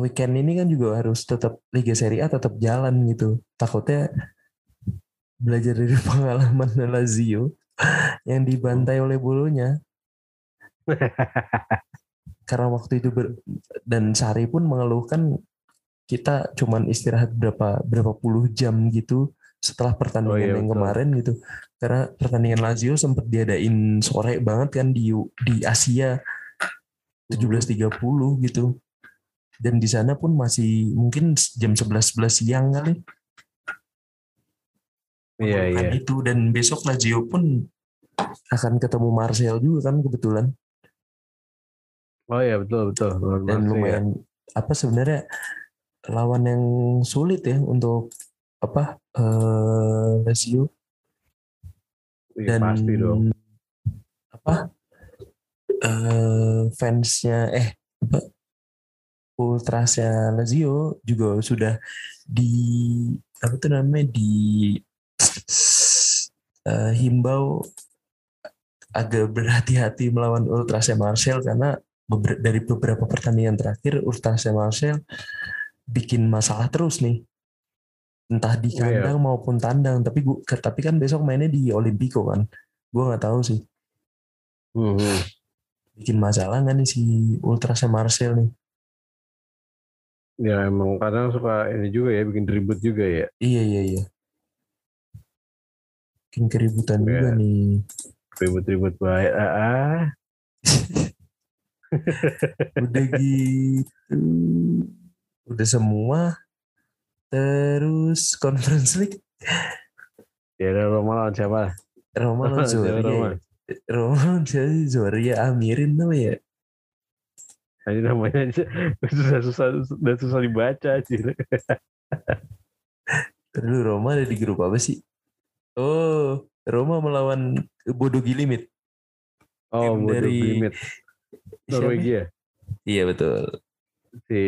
weekend ini kan juga harus tetap Liga Serie A tetap jalan gitu. Takutnya belajar dari *laughs* pengalaman Lazio yang dibantai oleh bolonya. *laughs* Karena waktu itu ber- dan Sari pun mengeluhkan kita cuman istirahat berapa berapa puluh jam gitu setelah pertandingan Oh iya, yang betul. kemarin gitu. Karena pertandingan Lazio sempat diadain sore banget kan di di Asia 17.30 gitu dan di sana pun masih mungkin jam 11 11 siang kali Iya iya. Kan itu dan besok Lazio pun akan ketemu Marcel juga kan kebetulan Oh iya betul betul. Lawan dan ya. lumayan apa sebenarnya lawan yang sulit ya untuk apa eh Lazio Iya, dan pasti dong. apa eh fansnya eh apa ultrasnya Lazio juga sudah di apa tuh namanya di eh, himbau agak berhati-hati melawan ultrasnya Marcel karena beber- dari beberapa pertandingan terakhir ultrasnya Marcel bikin masalah terus nih entah di Oh, iya. kandang maupun tandang tapi gua, tapi kan besok mainnya di Olimpico kan gue nggak tahu sih Hmm, hmm. bikin masalah nggak nih si ultrasnya Marcel nih Ya emang kadang suka ini juga ya bikin ribut juga ya. iya iya iya bikin keributan Iya. juga nih Ribut-ribut baik. Ah, ah. *laughs* udah gitu udah semua terus conference league Ya udah Roma lawan siapa? Roma lawan *laughs* Zoria Roma? ya. Roma lawan? Zoria Amirin tuh ya Ini namanya aja *laughs* susah susah udah susah dibaca aja. Terus *laughs* Roma ada di grup apa sih oh Roma melawan Bodo Gilimit Oh, Tim Bodo dari-. Siapa? Norwegia. iya betul Si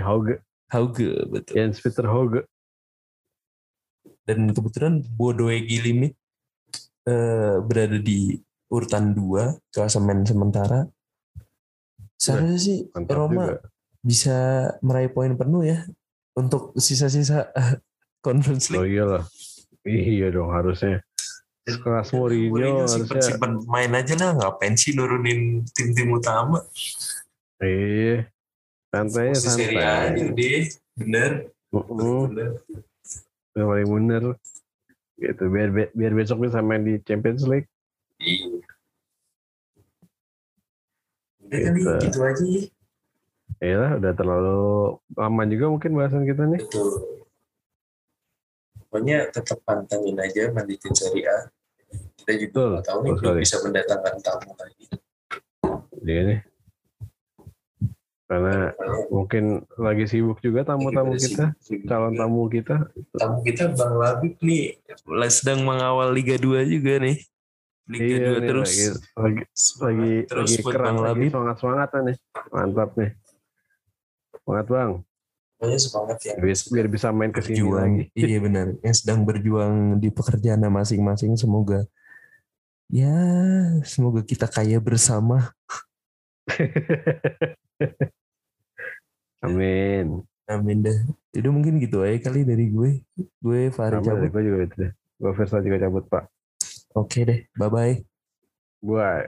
Hauge, Hauge betul Jens Peter Hauge. dan kebetulan Bodo Gilimit eh, berada di urutan 2 klasemen sementara seharusnya sih Mantap Roma juga. bisa meraih poin penuh ya untuk sisa-sisa *laughs* Conference Oh League. iyalah. Iya dong harusnya. Sekelas Mourinho harusnya. simpen-simpen main aja lah, ngapain sih nurunin tim-tim utama? Iya. Santai A aja santai. udah. Bener. Mm-mm. Bener. Yang paling bener. Gitu biar biar besok bisa main di Champions League. Iya. Gitu. gitu aja. Ya lah, udah terlalu lama juga mungkin bahasan kita nih. Betul. Pokoknya tetap pantengin aja Manditin A. Kita juga Betul, tahu nih betul bisa mendatangkan tamu lagi. Dia nih. Karena mungkin lagi sibuk juga tamu-tamu kita, sibuk-sibuk calon juga. tamu kita. tamu kita Bang Labib nih sedang mengawal Liga 2 juga nih. Liga 2 Iya nih, terus. lagi lagi lagi terus lagi Bang lagi semangat semangat nih. Mantap nih. Semangat bang. Pokoknya semangat ya. Biar, biar bisa main ke sini lagi. *laughs* Iya benar. Yang sedang berjuang di pekerjaannya masing-masing semoga ya semoga kita kaya bersama. *laughs* Amin. Amin dah. Jadi mungkin gitu aja kali dari gue. Gue Fahri Sama cabut. gue juga itu deh. Gue Versa juga cabut pak. Oke deh. Bye bye. Bye.